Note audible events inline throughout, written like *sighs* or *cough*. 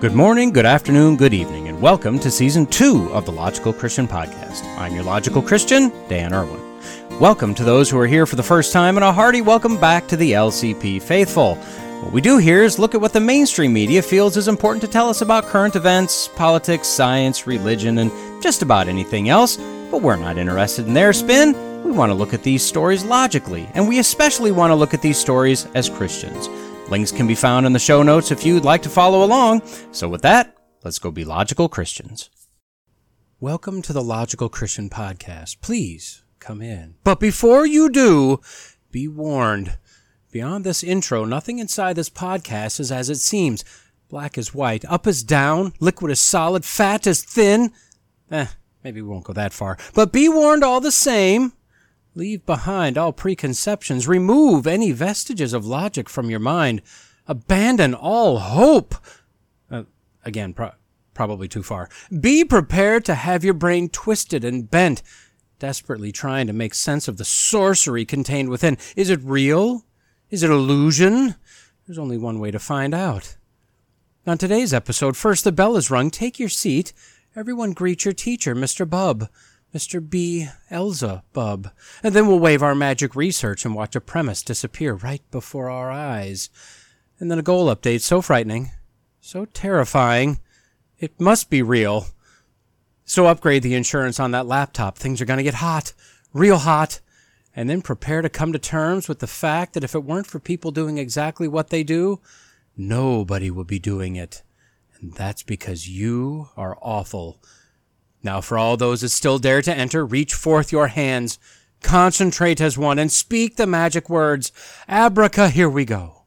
Good morning, good afternoon, good evening, and welcome to season two of the Logical Christian Podcast. I'm your Logical Christian, Dan Irwin. Welcome to those who are here for the first time, and a hearty welcome back to the LCP faithful. What we do here is look at what the mainstream media feels is important to tell us about current events, politics, science, religion, and just about anything else, but we're not interested in their spin. We want to look at these stories logically, and we especially want to look at these stories as Christians. Links can be found in the show notes if you'd like to follow along. So, with that, let's go be logical Christians. Welcome to the Logical Christian Podcast. Please come in. But before you do, be warned. Beyond this intro, nothing inside this podcast is as it seems. Black is white, up is down, liquid is solid, fat is thin. Eh, maybe we won't go that far. But be warned all the same. Leave behind all preconceptions. Remove any vestiges of logic from your mind. Abandon all hope. Uh, again, pro- probably too far. Be prepared to have your brain twisted and bent, desperately trying to make sense of the sorcery contained within. Is it real? Is it illusion? There's only one way to find out. On today's episode, first the bell is rung. Take your seat. Everyone greet your teacher, Mr. Bub. Mr. B. Elza Bub. And then we'll wave our magic research and watch a premise disappear right before our eyes. And then a goal update so frightening, so terrifying, it must be real. So upgrade the insurance on that laptop. Things are going to get hot, real hot. And then prepare to come to terms with the fact that if it weren't for people doing exactly what they do, nobody would be doing it. And that's because you are awful now, for all those that still dare to enter, reach forth your hands, concentrate as one, and speak the magic words. Abraca, here we go.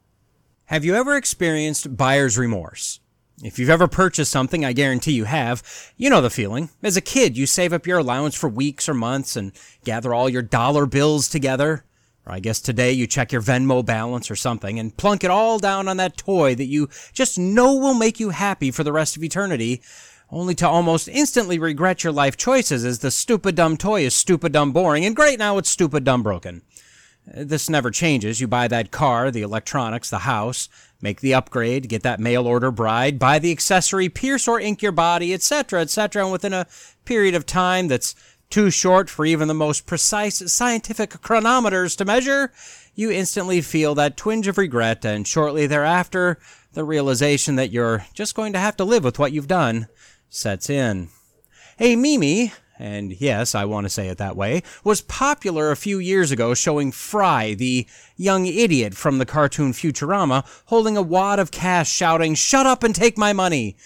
Have you ever experienced buyer's remorse? If you've ever purchased something, I guarantee you have, you know the feeling. As a kid, you save up your allowance for weeks or months and gather all your dollar bills together. Or I guess today you check your Venmo balance or something and plunk it all down on that toy that you just know will make you happy for the rest of eternity only to almost instantly regret your life choices as the stupid dumb toy is stupid dumb boring, and great now it's stupid dumb broken. Uh, this never changes. You buy that car, the electronics, the house, make the upgrade, get that mail order bride, buy the accessory, pierce or ink your body, etc., etc., and within a period of time that's too short for even the most precise scientific chronometers to measure, you instantly feel that twinge of regret, and shortly thereafter, the realization that you're just going to have to live with what you've done sets in. A Mimi, and yes, I want to say it that way, was popular a few years ago showing Fry, the young idiot from the cartoon Futurama, holding a wad of cash shouting, Shut up and take my money!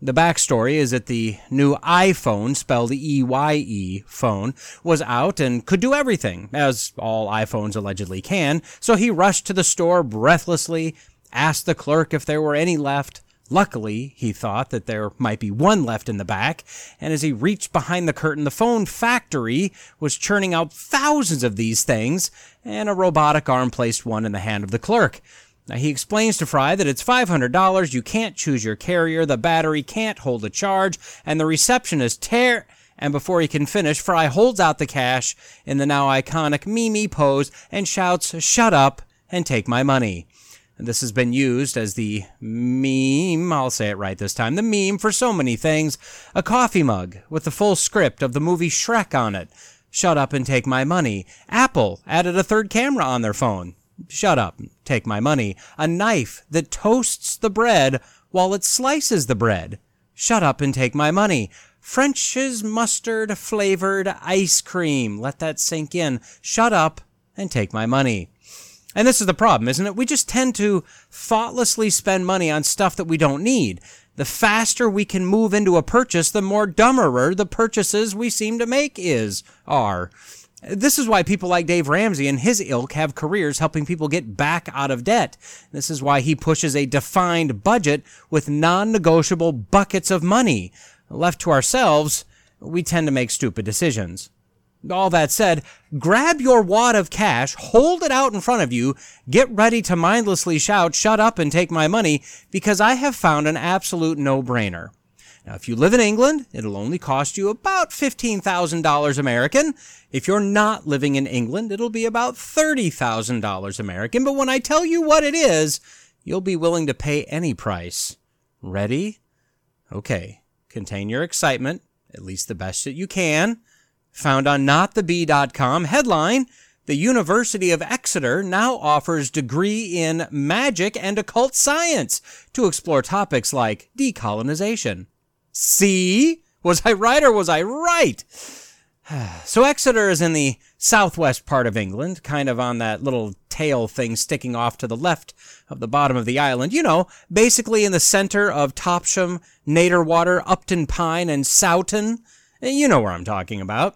The backstory is that the new iPhone, spelled E-Y-E phone, was out and could do everything, as all iPhones allegedly can, so he rushed to the store breathlessly, asked the clerk if there were any left, Luckily, he thought that there might be one left in the back, and as he reached behind the curtain, the phone factory was churning out thousands of these things, and a robotic arm placed one in the hand of the clerk. Now, he explains to Fry that it's $500, you can't choose your carrier, the battery can't hold a charge, and the receptionist tear. And before he can finish, Fry holds out the cash in the now iconic Mimi pose and shouts, Shut up and take my money. This has been used as the meme, I'll say it right this time, the meme for so many things. A coffee mug with the full script of the movie Shrek on it. Shut up and take my money. Apple added a third camera on their phone. Shut up, and take my money. A knife that toasts the bread while it slices the bread. Shut up and take my money. French's mustard flavored ice cream. Let that sink in. Shut up and take my money. And this is the problem, isn't it? We just tend to thoughtlessly spend money on stuff that we don't need. The faster we can move into a purchase, the more dumberer the purchases we seem to make is, are. This is why people like Dave Ramsey and his ilk have careers helping people get back out of debt. This is why he pushes a defined budget with non-negotiable buckets of money. Left to ourselves, we tend to make stupid decisions. All that said, grab your wad of cash, hold it out in front of you, get ready to mindlessly shout, shut up and take my money, because I have found an absolute no-brainer. Now, if you live in England, it'll only cost you about $15,000 American. If you're not living in England, it'll be about $30,000 American. But when I tell you what it is, you'll be willing to pay any price. Ready? Okay, contain your excitement, at least the best that you can. Found on notthebee.com, headline The University of Exeter now offers degree in magic and occult science to explore topics like decolonization. See? Was I right or was I right? *sighs* So Exeter is in the southwest part of England, kind of on that little tail thing sticking off to the left of the bottom of the island. You know, basically in the center of Topsham, Nadderwater, Upton Pine, and Sowton. Eh, you know where I'm talking about.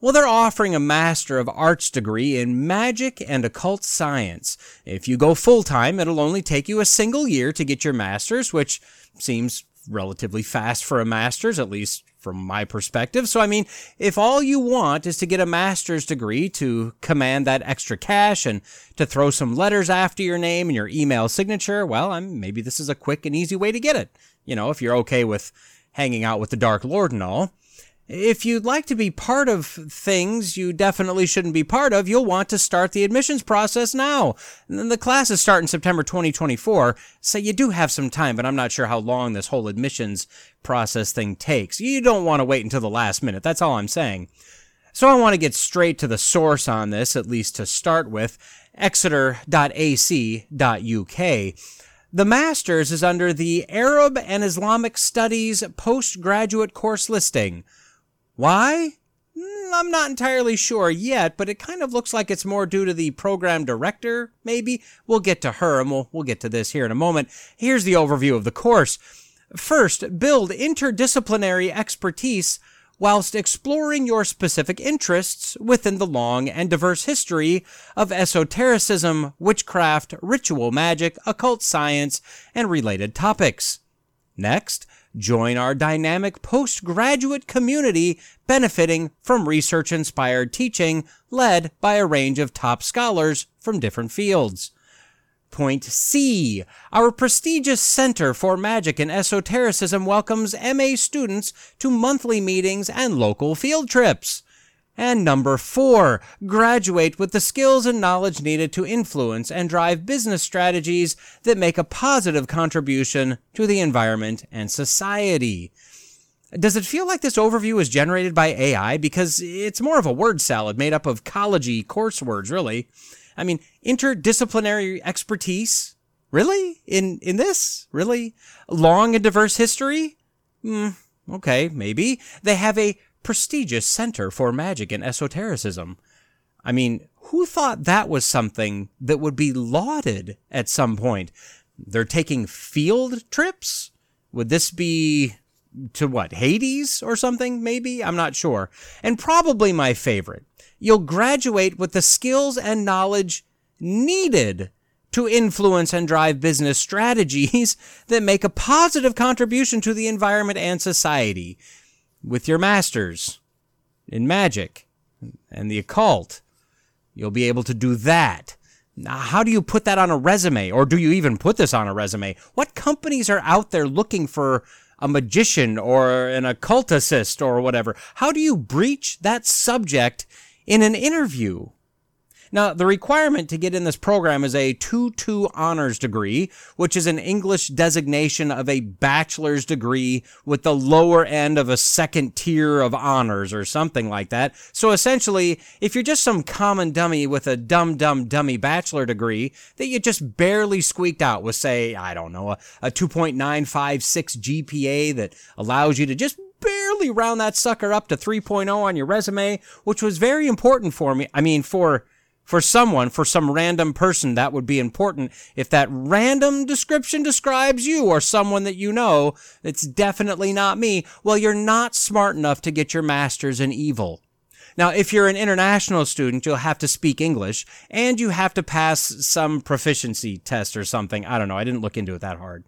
Well, they're offering a Master of Arts degree in Magic and Occult Science. If you go full time, it'll only take you a single year to get your Master's, which seems relatively fast for a Master's, at least from my perspective. So, I mean, if all you want is to get a master's degree to command that extra cash and to throw some letters after your name and your email signature, well, I'm, maybe this is a quick and easy way to get it. You know, if you're okay with hanging out with the Dark Lord and all. If you'd like to be part of things you definitely shouldn't be part of, you'll want to start the admissions process now. The classes start in September 2024, so you do have some time, but I'm not sure how long this whole admissions process thing takes. You don't want to wait until the last minute, that's all I'm saying. So I want to get straight to the source on this, at least to start with exeter.ac.uk. The master's is under the Arab and Islamic Studies postgraduate course listing. Why? Hmm, I'm not entirely sure yet, but it kind of looks like it's more due to the program director, maybe. We'll get to her and we'll, we'll get to this here in a moment. Here's the overview of the course. First, build interdisciplinary expertise whilst exploring your specific interests within the long and diverse history of esotericism, witchcraft, ritual magic, occult science, and related topics. Next, Join our dynamic postgraduate community benefiting from research inspired teaching led by a range of top scholars from different fields. Point C. Our prestigious Center for Magic and Esotericism welcomes MA students to monthly meetings and local field trips. And number four, graduate with the skills and knowledge needed to influence and drive business strategies that make a positive contribution to the environment and society. Does it feel like this overview is generated by AI? Because it's more of a word salad made up of collegey course words, really. I mean, interdisciplinary expertise? Really? In, in this? Really? Long and diverse history? Hmm, okay, maybe. They have a prestigious center for magic and esotericism. I mean, who thought that was something that would be lauded at some point? They're taking field trips? Would this be to what, Hades or something, maybe? I'm not sure. And probably my favorite. You'll graduate with the skills and knowledge needed to influence and drive business *laughs* strategies that make a positive contribution to the environment and society with your masters in magic and the occult. You'll be able to do that. Now, how do you put that on a resume? Or do you even put this on a resume? What companies are out there looking for a magician or an occultist or whatever? How do you breach that subject in an interview? Now, the requirement to get in this program is a 2-2 honors degree, which is an English designation of a bachelor's degree with the lower end of a second tier of honors or something like that. So essentially, if you're just some common dummy with a dumb, dumb, dummy bachelor degree that you just barely squeaked out with, say, I don't know, a, a 2.956 GPA that allows you to just barely round that sucker up to 3.0 on your resume, which was very important for me. I mean, for for someone, for some random person, that would be important. If that random description describes you or someone that you know, it's definitely not me. Well, you're not smart enough to get your master's in evil. Now, if you're an international student, you'll have to speak English and you have to pass some proficiency test or something. I don't know. I didn't look into it that hard.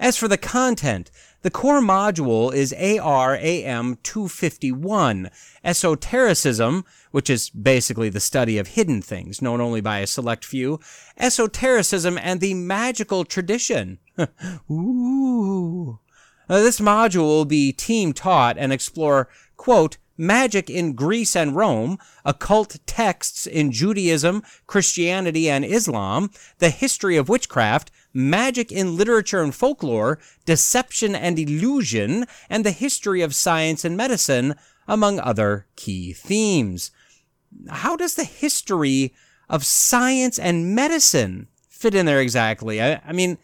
As for the content, the core module is ARAM 251, Esotericism, which is basically the study of hidden things known only by a select few, Esotericism and the magical tradition. *laughs* Ooh. Now, this module will be team taught and explore, quote, magic in Greece and Rome, occult texts in Judaism, Christianity, and Islam, the history of witchcraft, magic in literature and folklore, deception and illusion, and the history of science and medicine, among other key themes. How does the history of science and medicine fit in there exactly? I, I mean,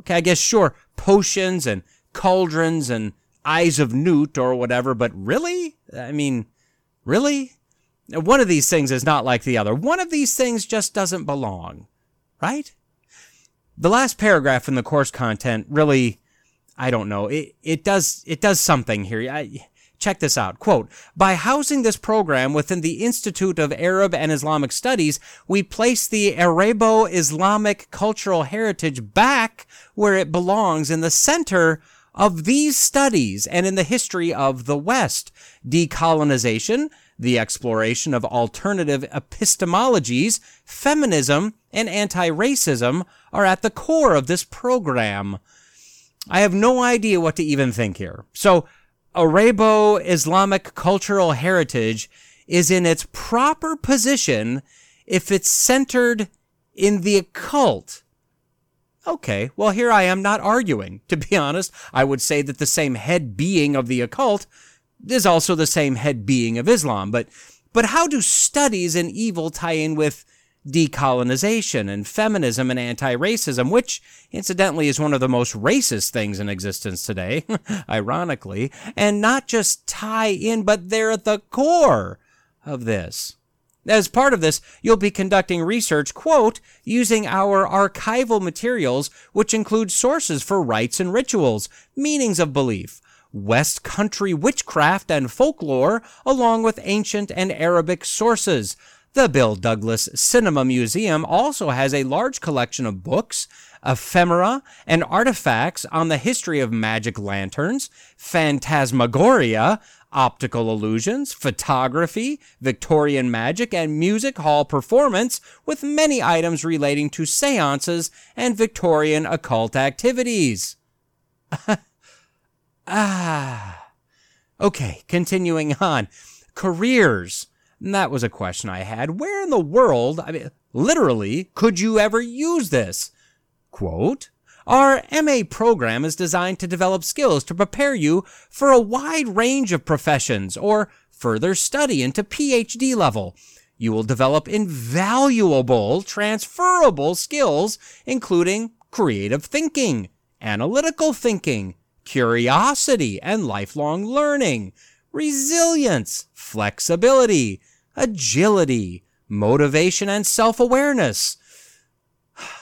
okay, I guess sure, potions and cauldrons and eyes of newt or whatever, but really? I mean, really? One of these things is not like the other. One of these things just doesn't belong, right? The last paragraph in the course content really, I don't know, it, it does, it does something here. I, check this out. Quote, by housing this program within the Institute of Arab and Islamic Studies, we place the Arabo-Islamic cultural heritage back where it belongs in the center of these studies and in the history of the West. Decolonization, the exploration of alternative epistemologies, feminism, and anti-racism are at the core of this program. I have no idea what to even think here. So, Arabo Islamic cultural heritage is in its proper position if it's centered in the occult. Okay, well, here I am not arguing. *laughs* To be honest, I would say that the same head being of the occult is also the same head being of Islam. But, but how do studies in evil tie in with decolonization and feminism and anti-racism, which incidentally is one of the most racist things in existence today, *laughs* ironically, and not just tie in, but they're at the core of this. As part of this, you'll be conducting research, quote, using our archival materials, which include sources for rites and rituals, meanings of belief, West Country witchcraft and folklore, along with ancient and Arabic sources. The Bill Douglas Cinema Museum also has a large collection of books, ephemera, and artifacts on the history of magic lanterns, phantasmagoria, optical illusions, photography, Victorian magic, and music hall performance, with many items relating to seances and Victorian occult activities. *laughs* Ah. Okay, continuing on. Careers. That was a question I had. Where in the world, I mean, literally, could you ever use this? Quote, our MA program is designed to develop skills to prepare you for a wide range of professions or further study into PhD level. You will develop invaluable transferable skills, including creative thinking, analytical thinking, curiosity and lifelong learning, resilience, flexibility, agility, motivation, and self awareness.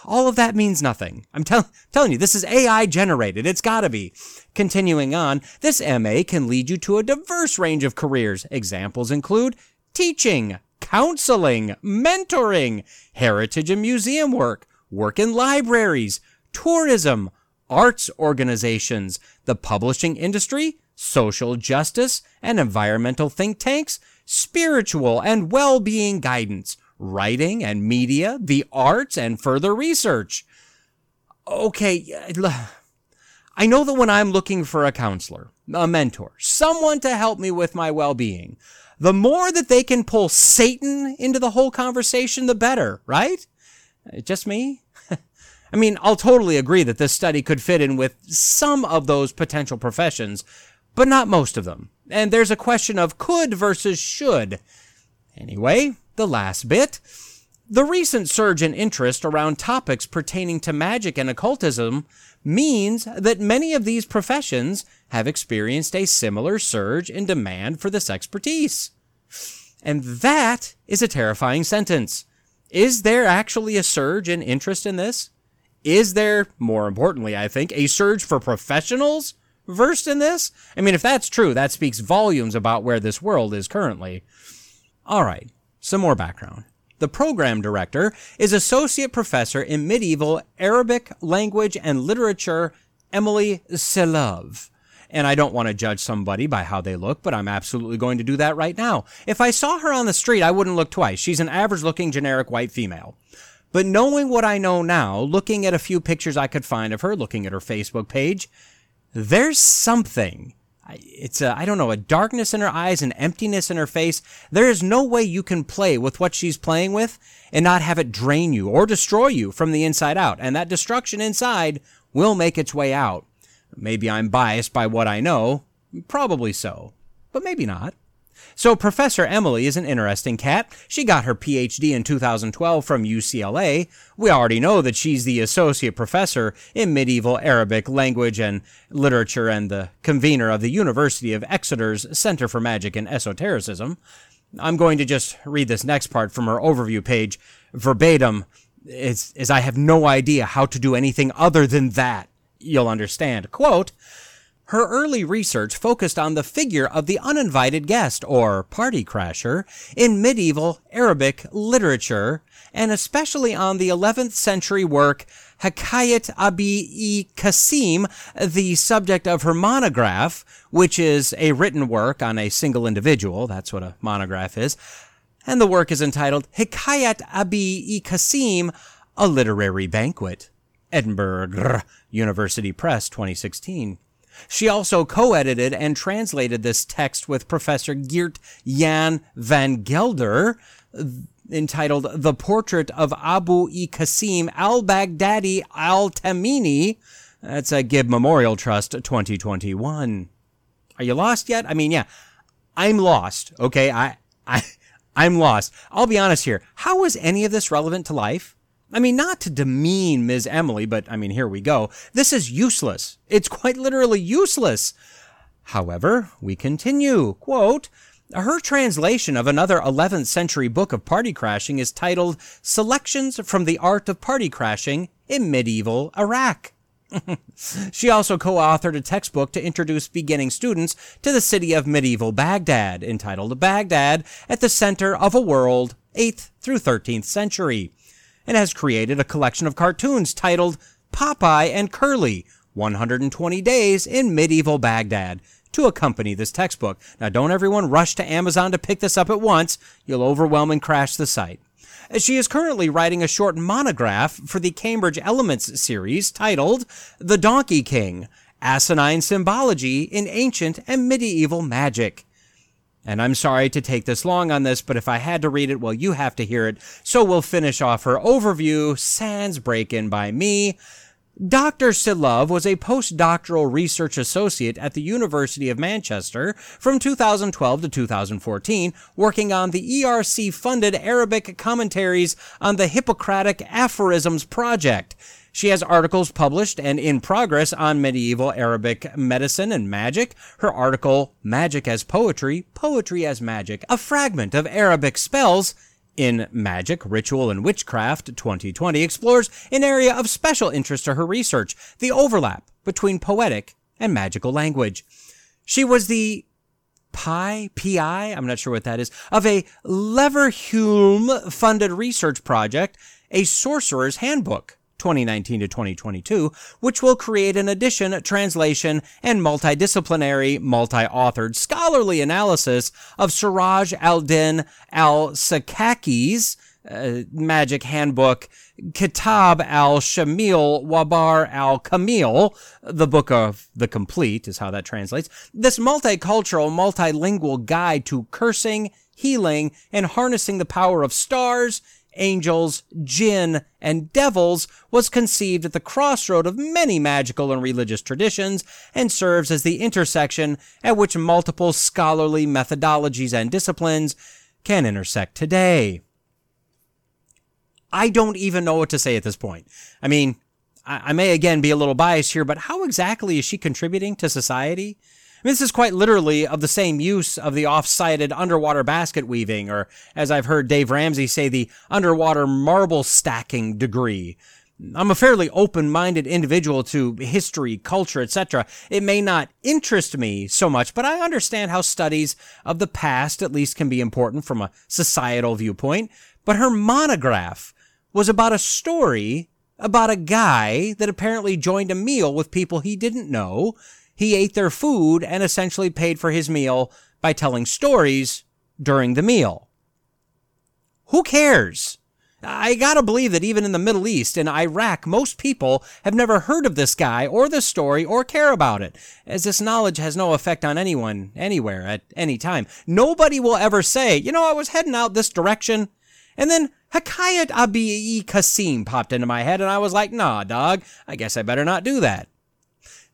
All of that means nothing. I'm tell- telling you, this is AI generated. It's gotta be. Continuing on, this MA can lead you to a diverse range of careers. Examples include teaching, counseling, mentoring, heritage and museum work, work in libraries, tourism, arts organizations, the publishing industry, social justice and environmental think tanks, spiritual and well-being guidance, writing and media, the arts and further research. Okay, I know that when I'm looking for a counselor, a mentor, someone to help me with my well-being, the more that they can pull Satan into the whole conversation, the better, right? Just me? I mean, I'll totally agree that this study could fit in with some of those potential professions, but not most of them. And there's a question of could versus should. Anyway, the last bit. The recent surge in interest around topics pertaining to magic and occultism means that many of these professions have experienced a similar surge in demand for this expertise. And that is a terrifying sentence. Is there actually a surge in interest in this? Is there, more importantly, I think, a surge for professionals versed in this? I mean, if that's true, that speaks volumes about where this world is currently. All right, some more background. The program director is Associate Professor in Medieval Arabic Language and Literature, Emily Selove. And I don't want to judge somebody by how they look, but I'm absolutely going to do that right now. If I saw her on the street, I wouldn't look twice. She's an average looking generic white female. But knowing what I know now, looking at a few pictures I could find of her, looking at her Facebook page, there's something it's a, I don't know, a darkness in her eyes, an emptiness in her face. There is no way you can play with what she's playing with and not have it drain you or destroy you from the inside out. And that destruction inside will make its way out. Maybe I'm biased by what I know. Probably so. But maybe not. So Professor Emily is an interesting cat. She got her PhD in 2012 from UCLA. We already know that she's the associate professor in medieval Arabic language and literature and the convener of the University of Exeter's Center for Magic and Esotericism. I'm going to just read this next part from her overview page verbatim, as, as I have no idea how to do anything other than that. You'll understand. Quote, her early research focused on the figure of the uninvited guest, or party crasher, in medieval Arabic literature, and especially on the 11th century work Hikayat Abi Qasim, the subject of her monograph, which is a written work on a single individual. That's what a monograph is. And the work is entitled Hikayat Abi Qasim, A Literary Banquet. Edinburgh University Press, 2016. She also co-edited and translated this text with Professor Geert Jan van Gelder, entitled The Portrait of Abu e Qasim al-Baghdadi al-Tamimi. That's a Gibb Memorial Trust 2021. Are you lost yet? I mean, yeah, I'm lost. Okay. I, I, *laughs* I'm lost. I'll be honest here. How is any of this relevant to life? I mean, not to demean Ms. Emily, but I mean, here we go. This is useless. It's quite literally useless. However, we continue. Quote, her translation of another 11th century book of party crashing is titled Selections from the Art of Party Crashing in Medieval Iraq. *laughs* she also co-authored a textbook to introduce beginning students to the city of medieval Baghdad, entitled Baghdad at the Center of a World, 8th through 13th century and has created a collection of cartoons titled Popeye and Curly 120 Days in Medieval Baghdad to accompany this textbook. Now, don't everyone rush to Amazon to pick this up at once. You'll overwhelm and crash the site. She is currently writing a short monograph for the Cambridge Elements series titled The Donkey King Asinine Symbology in Ancient and Medieval Magic. And I'm sorry to take this long on this, but if I had to read it, well, you have to hear it. So we'll finish off her overview, sans break in by me. Dr. Selove was a postdoctoral research associate at the University of Manchester from 2012 to 2014, working on the ERC funded Arabic commentaries on the Hippocratic Aphorisms Project. She has articles published and in progress on medieval Arabic medicine and magic. Her article, Magic as Poetry, Poetry as Magic, a fragment of Arabic spells, in Magic, Ritual, and Witchcraft 2020 explores an area of special interest to her research, the overlap between poetic and magical language. She was the PI, PI, I'm not sure what that is, of a Leverhulme funded research project, a sorcerer's handbook. 2019 to 2022, which will create an edition, translation, and multidisciplinary, multi-authored scholarly analysis of Siraj al-Din al-Sakaki's uh, magic handbook, Kitab al-Shamil Wabar al-Kamil, the book of the complete is how that translates. This multicultural, multilingual guide to cursing, healing, and harnessing the power of stars, angels, jinn, and devils was conceived at the crossroad of many magical and religious traditions and serves as the intersection at which multiple scholarly methodologies and disciplines can intersect today. I don't even know what to say at this point. I mean, I, may again be a little biased here, but how exactly is she contributing to society? This is quite literally of the same use of the off-sided underwater basket weaving, or as I've heard Dave Ramsey say, the underwater marble stacking degree. I'm a fairly open-minded individual to history, culture, etc. It may not interest me so much, but I understand how studies of the past at least can be important from a societal viewpoint. But her monograph was about a story about a guy that apparently joined a meal with people he didn't know he ate their food and essentially paid for his meal by telling stories during the meal. Who cares? I gotta believe that even in the Middle East and Iraq, most people have never heard of this guy or this story or care about it, as this knowledge has no effect on anyone, anywhere, at any time. Nobody will ever say, you know, I was heading out this direction, and then Hikayat Abi Qasim popped into my head, and I was like, nah, dog, I guess I better not do that.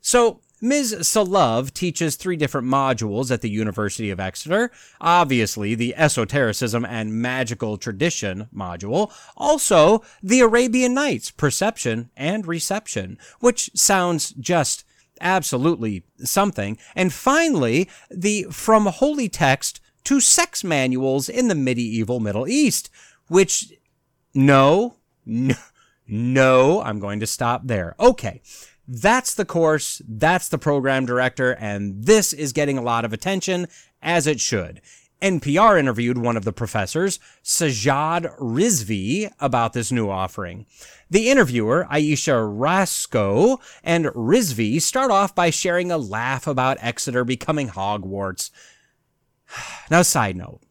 So, Ms. Selove teaches three different modules at the University of Exeter. Obviously, the Esotericism and Magical Tradition module. Also, the Arabian Nights, Perception and Reception, which sounds just absolutely something. And finally, the From Holy Text to Sex Manuals in the Medieval Middle East, which, no, no, *laughs* no, I'm going to stop there. Okay. That's the course, that's the program director, and this is getting a lot of attention, as it should. NPR interviewed one of the professors, Sajjad Rizvi, about this new offering. The interviewer, Ayesha Rascoe, and Rizvi start off by sharing a laugh about Exeter becoming Hogwarts. *sighs* Now, side note.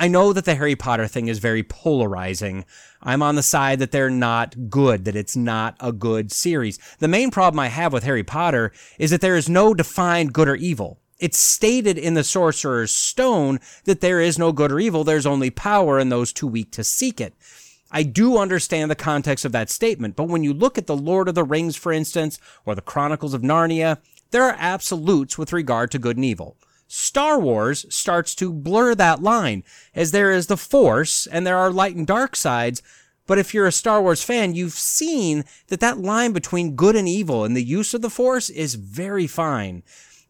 I know that the Harry Potter thing is very polarizing. I'm on the side that they're not good, that it's not a good series. The main problem I have with Harry Potter is that there is no defined good or evil. It's stated in the Sorcerer's Stone that there is no good or evil, there's only power and those too weak to seek it. I do understand the context of that statement, but when you look at the Lord of the Rings, for instance, or the Chronicles of Narnia, there are absolutes with regard to good and evil. Star Wars starts to blur that line, as there is the Force and there are light and dark sides. But if you're a Star Wars fan, you've seen that that line between good and evil and the use of the Force is very fine.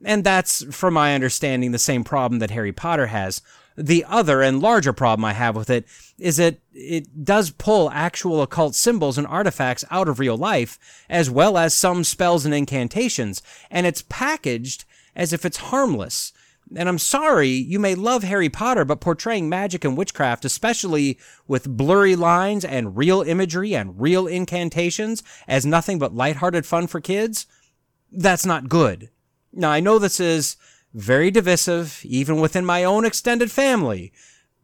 And that's, from my understanding, the same problem that Harry Potter has. The other and larger problem I have with it is that it does pull actual occult symbols and artifacts out of real life, as well as some spells and incantations, and it's packaged as if it's harmless. And I'm sorry, you may love Harry Potter, but portraying magic and witchcraft, especially with blurry lines and real imagery and real incantations, as nothing but lighthearted fun for kids, that's not good. Now, I know this is very divisive, even within my own extended family,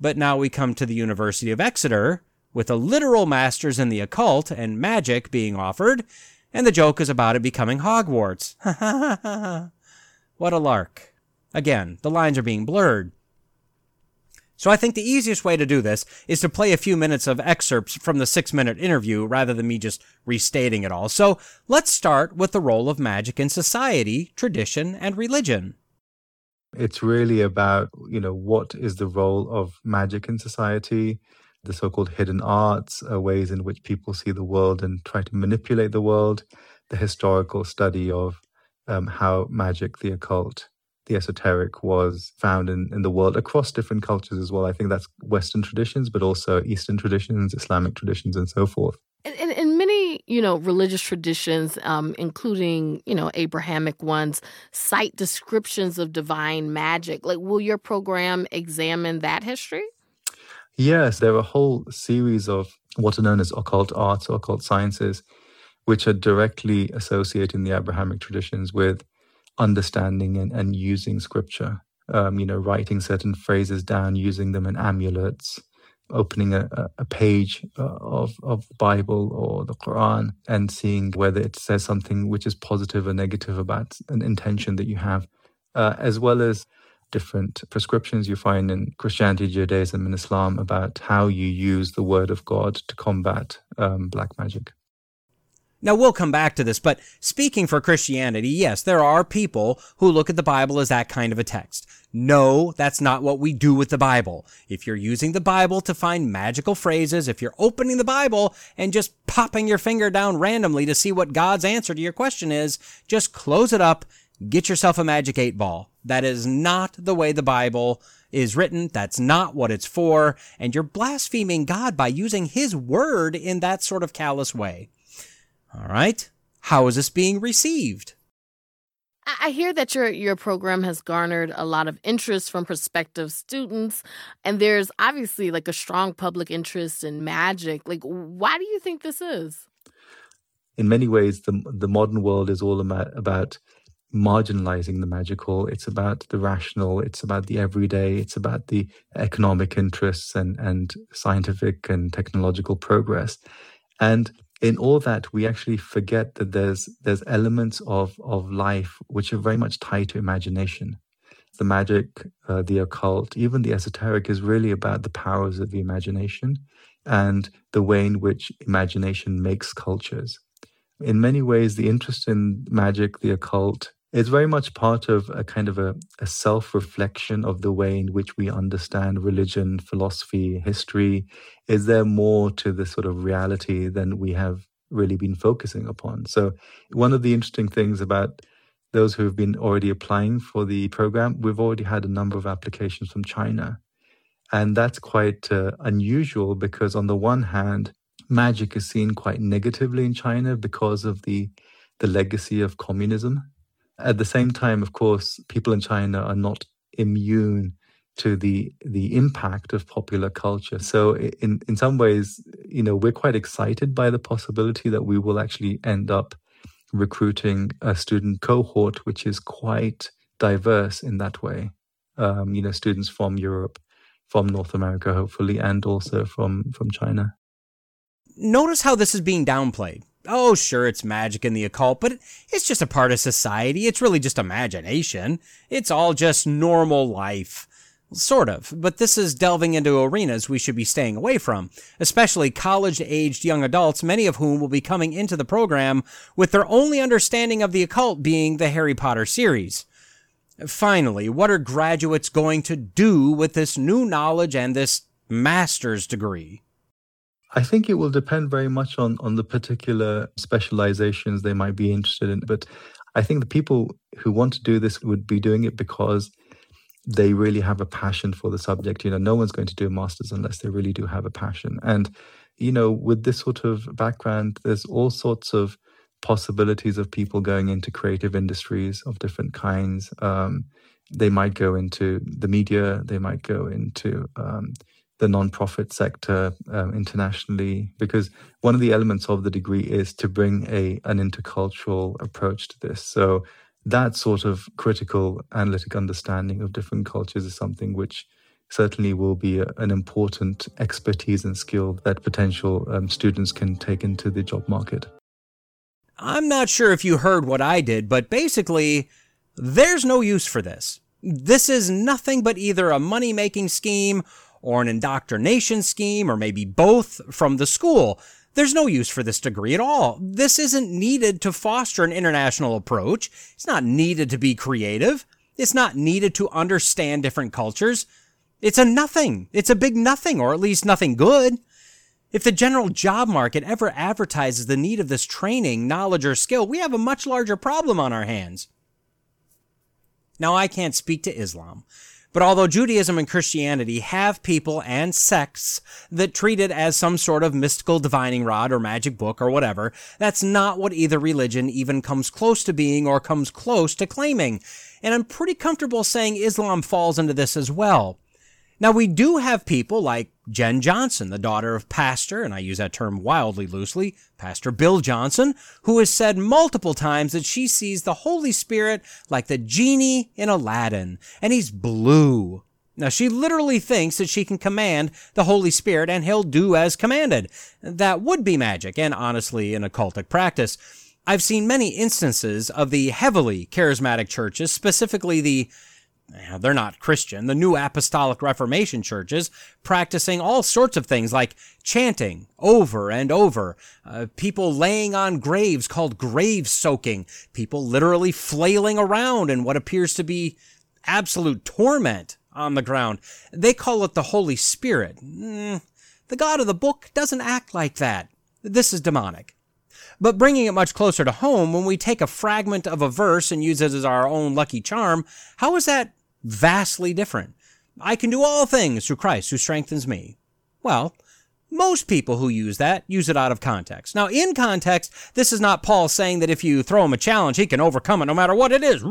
but now we come to the University of Exeter with a literal master's in the occult and magic being offered, and the joke is about it becoming Hogwarts. *laughs* what a lark. Again, the lines are being blurred. So I think the easiest way to do this is to play a few minutes of excerpts from the six minute interview rather than me just restating it all. So let's start with the role of magic in society, tradition, and religion. It's really about, you know, what is the role of magic in society, the so called hidden arts, uh, ways in which people see the world and try to manipulate the world, the historical study of um, how magic, the occult, the esoteric was found in, in the world across different cultures as well. I think that's Western traditions, but also Eastern traditions, Islamic traditions, and so forth. In, in many, you know, religious traditions, um, including, you know, Abrahamic ones, cite descriptions of divine magic. Like, will your program examine that history? Yes, there are a whole series of what are known as occult arts or occult sciences, which are directly associated in the Abrahamic traditions with understanding and, and using scripture. Um, you know, writing certain phrases down, using them in amulets, opening a, a page uh, of of Bible or the Quran and seeing whether it says something which is positive or negative about an intention that you have, uh, as well as different prescriptions you find in Christianity, Judaism, and Islam about how you use the Word of God to combat um, black magic. Now, we'll come back to this, but speaking for Christianity, yes, there are people who look at the Bible as that kind of a text. No, that's not what we do with the Bible. If you're using the Bible to find magical phrases, if you're opening the Bible and just popping your finger down randomly to see what God's answer to your question is, just close it up, get yourself a magic eight ball. That is not the way the Bible is written. That's not what it's for. And you're blaspheming God by using His word in that sort of callous way. All right. How is this being received? I hear that your your program has garnered a lot of interest from prospective students, and there's obviously like a strong public interest in magic. Like, why do you think this is? In many ways, the the modern world is all about, about marginalizing the magical. It's about the rational. It's about the everyday. It's about the economic interests and, and scientific and technological progress. And in all that, we actually forget that there's there's elements of of life which are very much tied to imagination. The magic, uh, the occult, even the esoteric is really about the powers of the imagination and the way in which imagination makes cultures. In many ways, the interest in magic, the occult, is very much part of a kind of a, a self reflection of the way in which we understand religion, philosophy, history. Is there more to the sort of reality than we have really been focusing upon? So, one of the interesting things about those who have been already applying for the program, we've already had a number of applications from China. And that's quite uh, unusual because, on the one hand, magic is seen quite negatively in China because of the, the legacy of communism. At the same time, of course, people in China are not immune to the the impact of popular culture. So in in some ways, you know, we're quite excited by the possibility that we will actually end up recruiting a student cohort which is quite diverse in that way. Um, you know, students from Europe, from North America, hopefully, and also from from China. Notice how this is being downplayed. Oh, sure, it's magic and the occult, but it's just a part of society. It's really just imagination. It's all just normal life. Sort of, but this is delving into arenas we should be staying away from, especially college aged young adults, many of whom will be coming into the program with their only understanding of the occult being the Harry Potter series. Finally, what are graduates going to do with this new knowledge and this master's degree? I think it will depend very much on on the particular specializations they might be interested in. But I think the people who want to do this would be doing it because they really have a passion for the subject. You know, no one's going to do a master's unless they really do have a passion. And, you know, with this sort of background, there's all sorts of possibilities of people going into creative industries of different kinds. Um, they might go into the media, they might go into um, the nonprofit sector um, internationally because one of the elements of the degree is to bring a an intercultural approach to this. So that sort of critical analytic understanding of different cultures is something which certainly will be a, an important expertise and skill that potential um, students can take into the job market. I'm not sure if you heard what i did but basically there's no use for this. This is nothing but either a money making scheme or an indoctrination scheme or maybe both from the school. There's no use for this degree at all. This isn't needed to foster an international approach. It's not needed to be creative. It's not needed to understand different cultures. It's a nothing. It's a big nothing, or at least nothing good. If the general job market ever advertises the need of this training, knowledge, or skill, we have a much larger problem on our hands. Now, I can't speak to Islam, but although Judaism and Christianity have people and sects that treat it as some sort of mystical divining rod or magic book or whatever, that's not what either religion even comes close to being or comes close to claiming. And I'm pretty comfortable saying Islam falls into this as well. Now, we do have people like Jenn Johnson, the daughter of Pastor, and I use that term wildly loosely, Pastor Bill Johnson, who has said multiple times that she sees the Holy Spirit like the genie in Aladdin, and he's blue. Now, she literally thinks that she can command the Holy Spirit and he'll do as commanded. That would be magic, and honestly, an occultic practice. I've seen many instances of the heavily charismatic churches, specifically the they're not Christian, the New Apostolic Reformation churches, practicing all sorts of things like chanting over and over, uh, people laying on graves called grave soaking, people literally flailing around in what appears to be absolute torment on the ground. They call it the Holy Spirit. Mm, the God of the book doesn't act like that. This is demonic. But bringing it much closer to home, when we take a fragment of a verse and use it as our own lucky charm, how is that vastly different? I can do all things through Christ who strengthens me. Well, most people who use that use it out of context. Now, in context, this is not Paul saying that if you throw him a challenge, he can overcome it no matter what it is.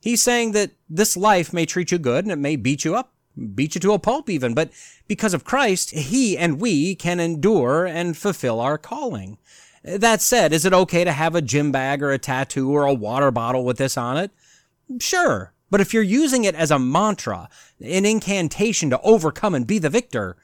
He's saying that this life may treat you good and it may beat you up, beat you to a pulp even, but because of Christ, he and we can endure and fulfill our calling. That said, is it okay to have a gym bag or a tattoo or a water bottle with this on it? Sure. But if you're using it as a mantra, an incantation to overcome and be the victor,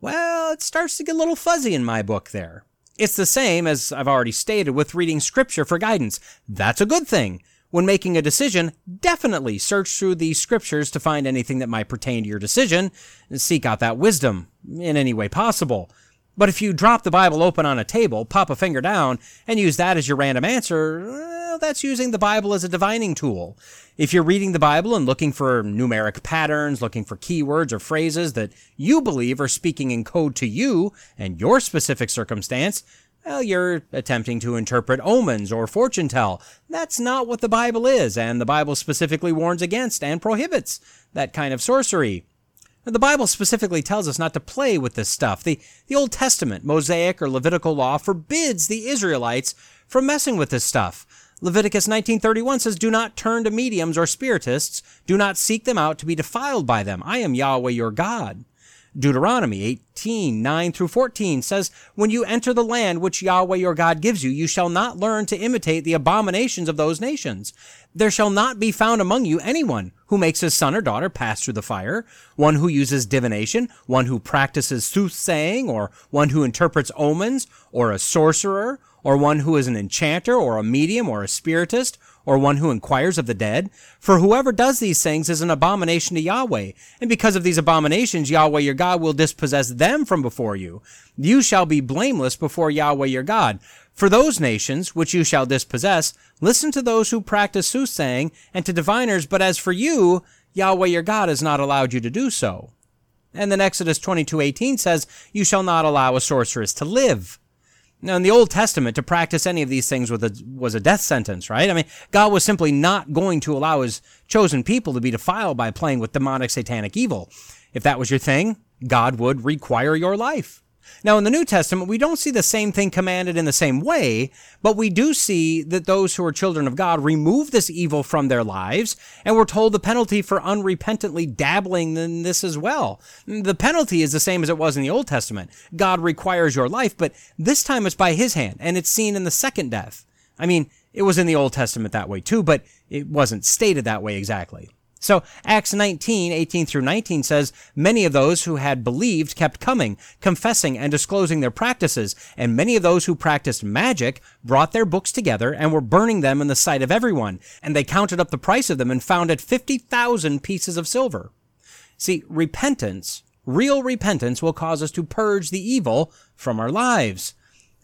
well, it starts to get a little fuzzy in my book there. It's the same, as I've already stated, with reading scripture for guidance. That's a good thing. When making a decision, definitely search through the scriptures to find anything that might pertain to your decision and seek out that wisdom in any way possible. But if you drop the Bible open on a table, pop a finger down, and use that as your random answer, well, that's using the Bible as a divining tool. If you're reading the Bible and looking for numeric patterns, looking for keywords or phrases that you believe are speaking in code to you and your specific circumstance, well, you're attempting to interpret omens or fortune tell. That's not what the Bible is, and the Bible specifically warns against and prohibits that kind of sorcery. The Bible specifically tells us not to play with this stuff. The, the Old Testament, Mosaic or Levitical law forbids the Israelites from messing with this stuff. Leviticus 19:31 says, "Do not turn to mediums or spiritists. Do not seek them out to be defiled by them. I am Yahweh your God." Deuteronomy 18, 9 through 14 says, When you enter the land which Yahweh your God gives you, you shall not learn to imitate the abominations of those nations. There shall not be found among you anyone who makes his son or daughter pass through the fire, one who uses divination, one who practices soothsaying, or one who interprets omens, or a sorcerer, or one who is an enchanter, or a medium, or a spiritist, or one who inquires of the dead? For whoever does these things is an abomination to Yahweh. And because of these abominations, Yahweh your God will dispossess them from before you. You shall be blameless before Yahweh your God. For those nations which you shall dispossess, listen to those who practice soothsaying and to diviners, but as for you, Yahweh your God has not allowed you to do so. And then Exodus 22:18 says, "You shall not allow a sorceress to live." Now, in the Old Testament, to practice any of these things was a, was a death sentence, right? I mean, God was simply not going to allow his chosen people to be defiled by playing with demonic satanic evil. If that was your thing, God would require your life. Now, in the New Testament, we don't see the same thing commanded in the same way, but we do see that those who are children of God remove this evil from their lives, and we're told the penalty for unrepentantly dabbling in this as well. The penalty is the same as it was in the Old Testament. God requires your life, but this time it's by his hand, and it's seen in the second death. I mean, it was in the Old Testament that way too, but it wasn't stated that way exactly. So Acts 19, 18 through 19 says, Many of those who had believed kept coming, confessing and disclosing their practices, and many of those who practiced magic brought their books together and were burning them in the sight of everyone, and they counted up the price of them and found it 50,000 pieces of silver. See, repentance, real repentance will cause us to purge the evil from our lives.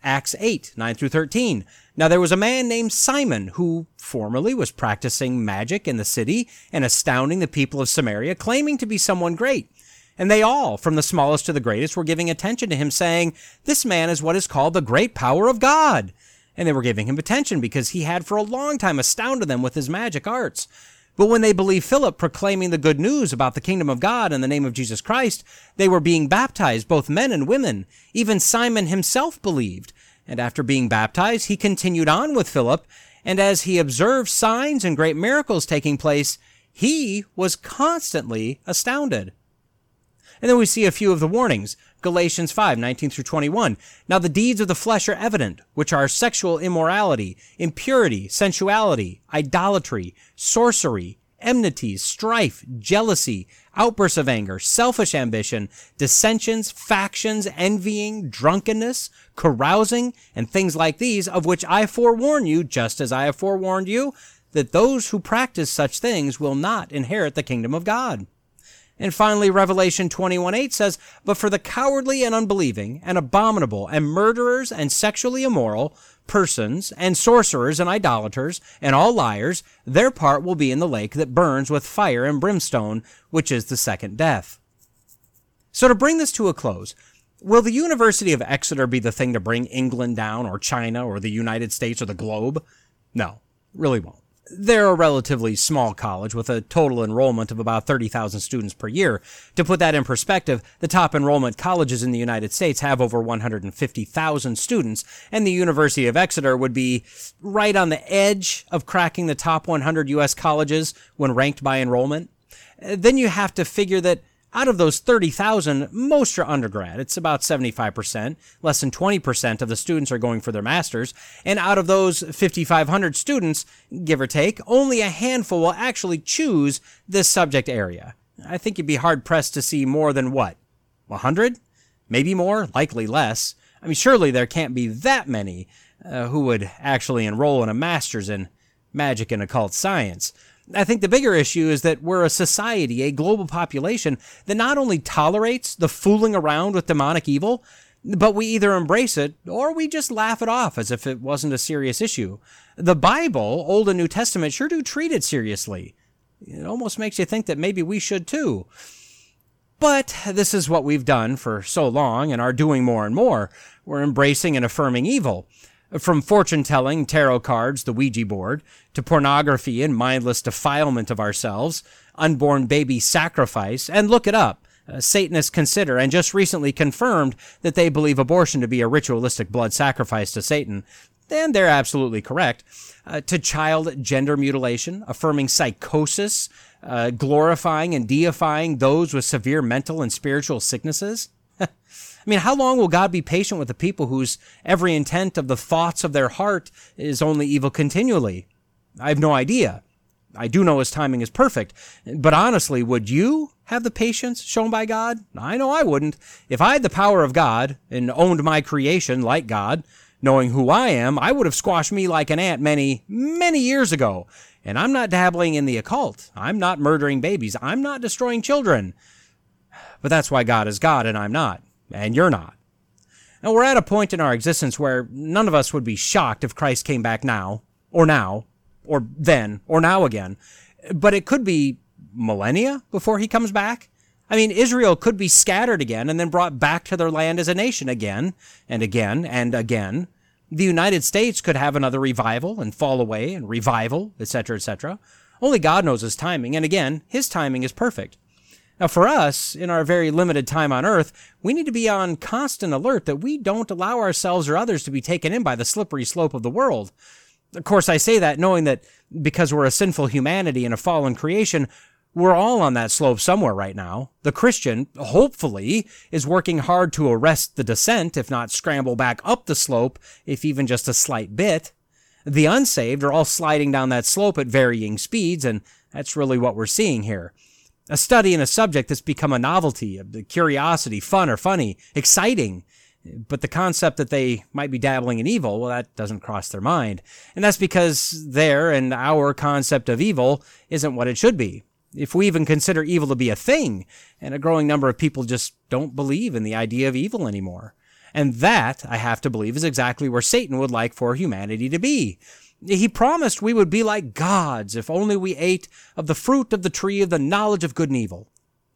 Acts 8, 9 through 13. Now there was a man named Simon who formerly was practicing magic in the city and astounding the people of Samaria, claiming to be someone great. And they all, from the smallest to the greatest, were giving attention to him, saying, This man is what is called the great power of God. And they were giving him attention because he had for a long time astounded them with his magic arts. But when they believed Philip proclaiming the good news about the kingdom of God in the name of Jesus Christ, they were being baptized, both men and women. Even Simon himself believed. And after being baptized, he continued on with Philip, and as he observed signs and great miracles taking place, he was constantly astounded. And then we see a few of the warnings. Galatians 5, 19 through 21. Now the deeds of the flesh are evident, which are sexual immorality, impurity, sensuality, idolatry, sorcery, enmities, strife, jealousy, outbursts of anger, selfish ambition, dissensions, factions, envying, drunkenness, carousing, and things like these, of which I forewarn you, just as I have forewarned you, that those who practice such things will not inherit the kingdom of God. And finally, Revelation 21 8 says, But for the cowardly and unbelieving, and abominable, and murderers, and sexually immoral, persons, and sorcerers, and idolaters, and all liars, their part will be in the lake that burns with fire and brimstone, which is the second death. So to bring this to a close, will the University of Exeter be the thing to bring England down, or China, or the United States, or the globe? No, really won't. They're a relatively small college with a total enrollment of about 30,000 students per year. To put that in perspective, the top enrollment colleges in the United States have over 150,000 students, and the University of Exeter would be right on the edge of cracking the top 100 U.S. colleges when ranked by enrollment. Then you have to figure that Out of those 30,000, most are undergrad. It's about 75%. Less than 20% of the students are going for their masters. And out of those 5,500 students, give or take, only a handful will actually choose this subject area. I think you'd be hard pressed to see more than what? 100? Maybe more, likely less. I mean, surely there can't be that many uh, who would actually enroll in a master's in magic and occult science. I think the bigger issue is that we're a society, a global population that not only tolerates the fooling around with demonic evil, but we either embrace it or we just laugh it off as if it wasn't a serious issue. The Bible, Old and New Testament, sure do treat it seriously. It almost makes you think that maybe we should too. But this is what we've done for so long and are doing more and more. We're embracing and affirming evil. From fortune telling, tarot cards, the Ouija board, to pornography and mindless defilement of ourselves, unborn baby sacrifice, and look it up. Uh, Satanists consider and just recently confirmed that they believe abortion to be a ritualistic blood sacrifice to Satan. And they're absolutely correct. Uh, to child gender mutilation, affirming psychosis, uh, glorifying and deifying those with severe mental and spiritual sicknesses. *laughs* I mean, how long will God be patient with the people whose every intent of the thoughts of their heart is only evil continually? I have no idea. I do know his timing is perfect. But honestly, would you have the patience shown by God? I know I wouldn't. If I had the power of God and owned my creation like God, knowing who I am, I would have squashed me like an ant many, many years ago. And I'm not dabbling in the occult. I'm not murdering babies. I'm not destroying children. But that's why God is God and I'm not and you're not. And we're at a point in our existence where none of us would be shocked if Christ came back now, or now, or then, or now again. But it could be millennia before he comes back. I mean, Israel could be scattered again and then brought back to their land as a nation again and again and again. The United States could have another revival and fall away and revival, etc., etc. Only God knows his timing, and again, his timing is perfect. Now, for us, in our very limited time on earth, we need to be on constant alert that we don't allow ourselves or others to be taken in by the slippery slope of the world. Of course, I say that knowing that because we're a sinful humanity and a fallen creation, we're all on that slope somewhere right now. The Christian, hopefully, is working hard to arrest the descent, if not scramble back up the slope, if even just a slight bit. The unsaved are all sliding down that slope at varying speeds, and that's really what we're seeing here a study in a subject that's become a novelty, a curiosity, fun or funny, exciting. But the concept that they might be dabbling in evil, well, that doesn't cross their mind. And that's because their and our concept of evil isn't what it should be. If we even consider evil to be a thing, and a growing number of people just don't believe in the idea of evil anymore. And that, I have to believe, is exactly where Satan would like for humanity to be. He promised we would be like gods if only we ate of the fruit of the tree of the knowledge of good and evil.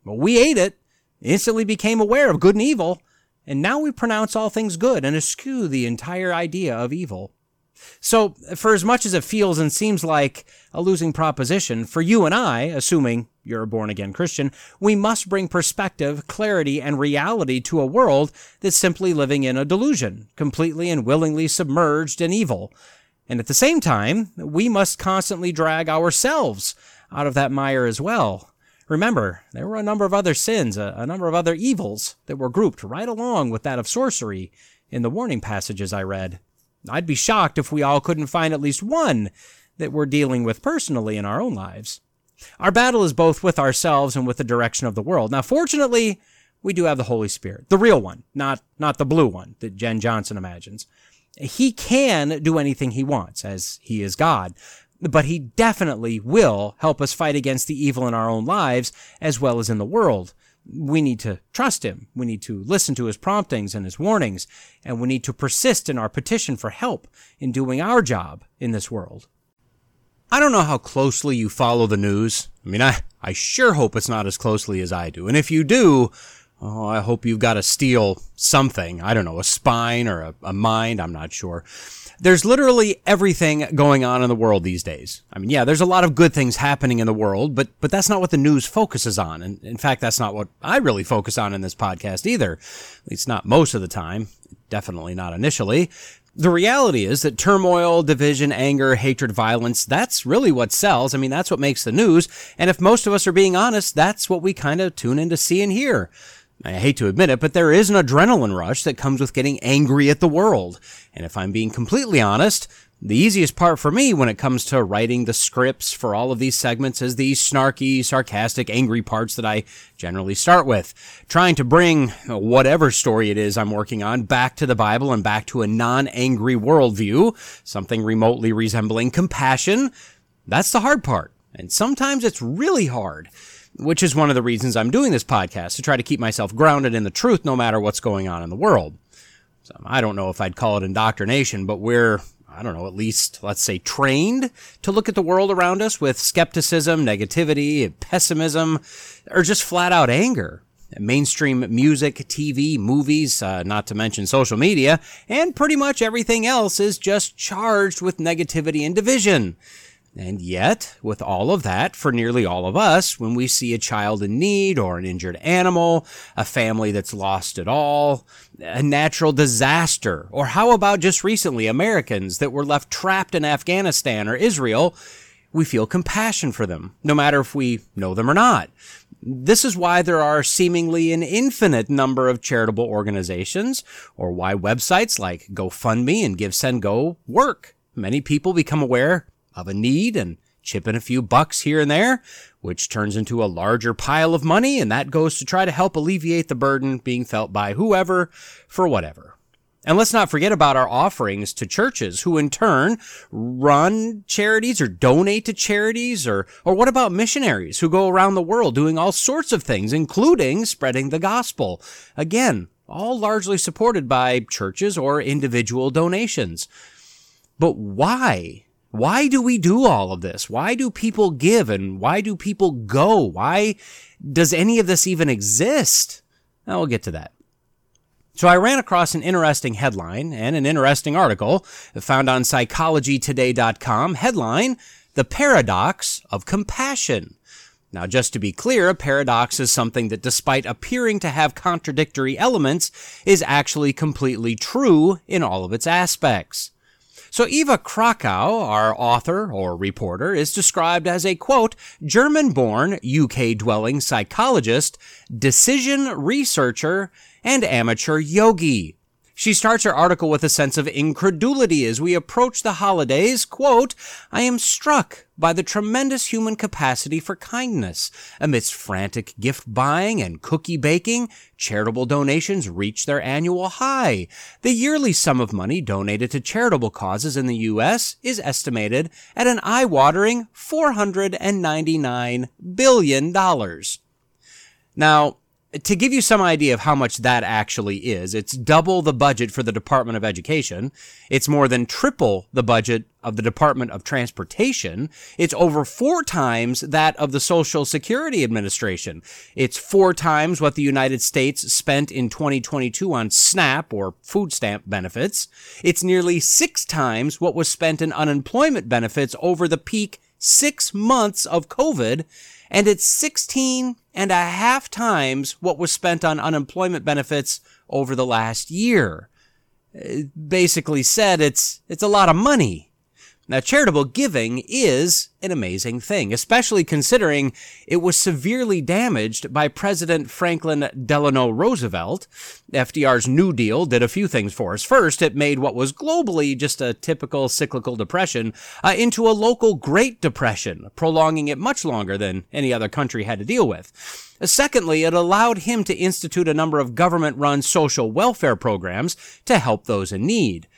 But we ate it, instantly became aware of good and evil, and now we pronounce all things good and eschew the entire idea of evil. So, for as much as it feels and seems like a losing proposition, for you and I, assuming you're a born again Christian, we must bring perspective, clarity, and reality to a world that's simply living in a delusion, completely and willingly submerged in evil. And at the same time, we must constantly drag ourselves out of that mire as well. Remember, there were a number of other sins, a, a, number of other evils that were grouped right along with that of sorcery in the warning passages I read. I'd be shocked if we all couldn't find at least one that we're dealing with personally in our own lives. Our battle is both with ourselves and with the direction of the world. Now, fortunately, we do have the Holy Spirit, the real one, not, not the blue one that Jenn Johnson imagines. He can do anything he wants as he is God, but he definitely will help us fight against the evil in our own lives as well as in the world. We need to trust him. We need to listen to his promptings and his warnings, and we need to persist in our petition for help in doing our job in this world. I don't know how closely you follow the news. I mean, I, I sure hope it's not as closely as I do. And if you do, Oh, I hope you've got to steal something. I don't know, a spine or a, a, mind. I'm not sure. There's literally everything going on in the world these days. I mean, yeah, there's a lot of good things happening in the world, but, but that's not what the news focuses on. And in fact, that's not what I really focus on in this podcast either. At least not most of the time. Definitely not initially. The reality is that turmoil, division, anger, hatred, violence, that's really what sells. I mean, that's what makes the news. And if most of us are being honest, that's what we kind of tune in to see and hear. I hate to admit it, but there is an adrenaline rush that comes with getting angry at the world. And if I'm being completely honest, the easiest part for me when it comes to writing the scripts for all of these segments is the snarky, sarcastic, angry parts that I generally start with. Trying to bring whatever story it is I'm working on back to the Bible and back to a non-angry worldview, something remotely resembling compassion. That's the hard part. And sometimes it's really hard, which is one of the reasons I'm doing this podcast to try to keep myself grounded in the truth no matter what's going on in the world. So I don't know if I'd call it indoctrination, but we're I don't know, at least, let's say, trained to look at the world around us with skepticism, negativity, pessimism, or just flat out anger. Mainstream music, TV, movies, uh, not to mention social media, and pretty much everything else is just charged with negativity and division. And yet, with all of that, for nearly all of us, when we see a child in need or an injured animal, a family that's lost it all, a natural disaster, or how about just recently Americans that were left trapped in Afghanistan or Israel, we feel compassion for them, no matter if we know them or not. This is why there are seemingly an infinite number of charitable organizations, or why websites like GoFundMe and GiveSendGo work. Many people become aware of a need and chip in a few bucks here and there, which turns into a larger pile of money, and that goes to try to help alleviate the burden being felt by whoever for whatever. And let's not forget about our offerings to churches who in turn run charities or donate to charities or, or what about missionaries who go around the world doing all sorts of things, including spreading the gospel? Again, all largely supported by churches or individual donations. But why why do we do all of this? Why do people give and why do people go? Why does any of this even exist? Now we'll get to that. So I ran across an interesting headline and an interesting article found on psychologytoday.com. Headline, The Paradox of Compassion. Now, just to be clear, a paradox is something that despite appearing to have contradictory elements is actually completely true in all of its aspects. So Eva Krockow, our author or reporter, is described as a quote, German born, UK dwelling psychologist, decision researcher, and amateur yogi. She starts her article with a sense of incredulity as we approach the holidays. Quote, I am struck by the tremendous human capacity for kindness. Amidst frantic gift buying and cookie baking, charitable donations reach their annual high. The yearly sum of money donated to charitable causes in the U.S. is estimated at an eye-watering $499 billion. Now, to give you some idea of how much that actually is, it's double the budget for the Department of Education. It's more than triple the budget of the Department of Transportation. It's over four times that of the Social Security Administration. It's four times what the United States spent in 2022 on SNAP or food stamp benefits. It's nearly six times what was spent in unemployment benefits over the peak six months of COVID and it's 16 and a half times what was spent on unemployment benefits over the last year. Uh, basically said it's, it's a lot of money. Now, charitable giving is an amazing thing, especially considering it was severely damaged by President Franklin Delano Roosevelt. FDR's New Deal did a few things for us. First, it made what was globally just a typical cyclical depression uh, into a local Great Depression, prolonging it much longer than any other country had to deal with. Secondly, it allowed him to institute a number of government run social welfare programs to help those in need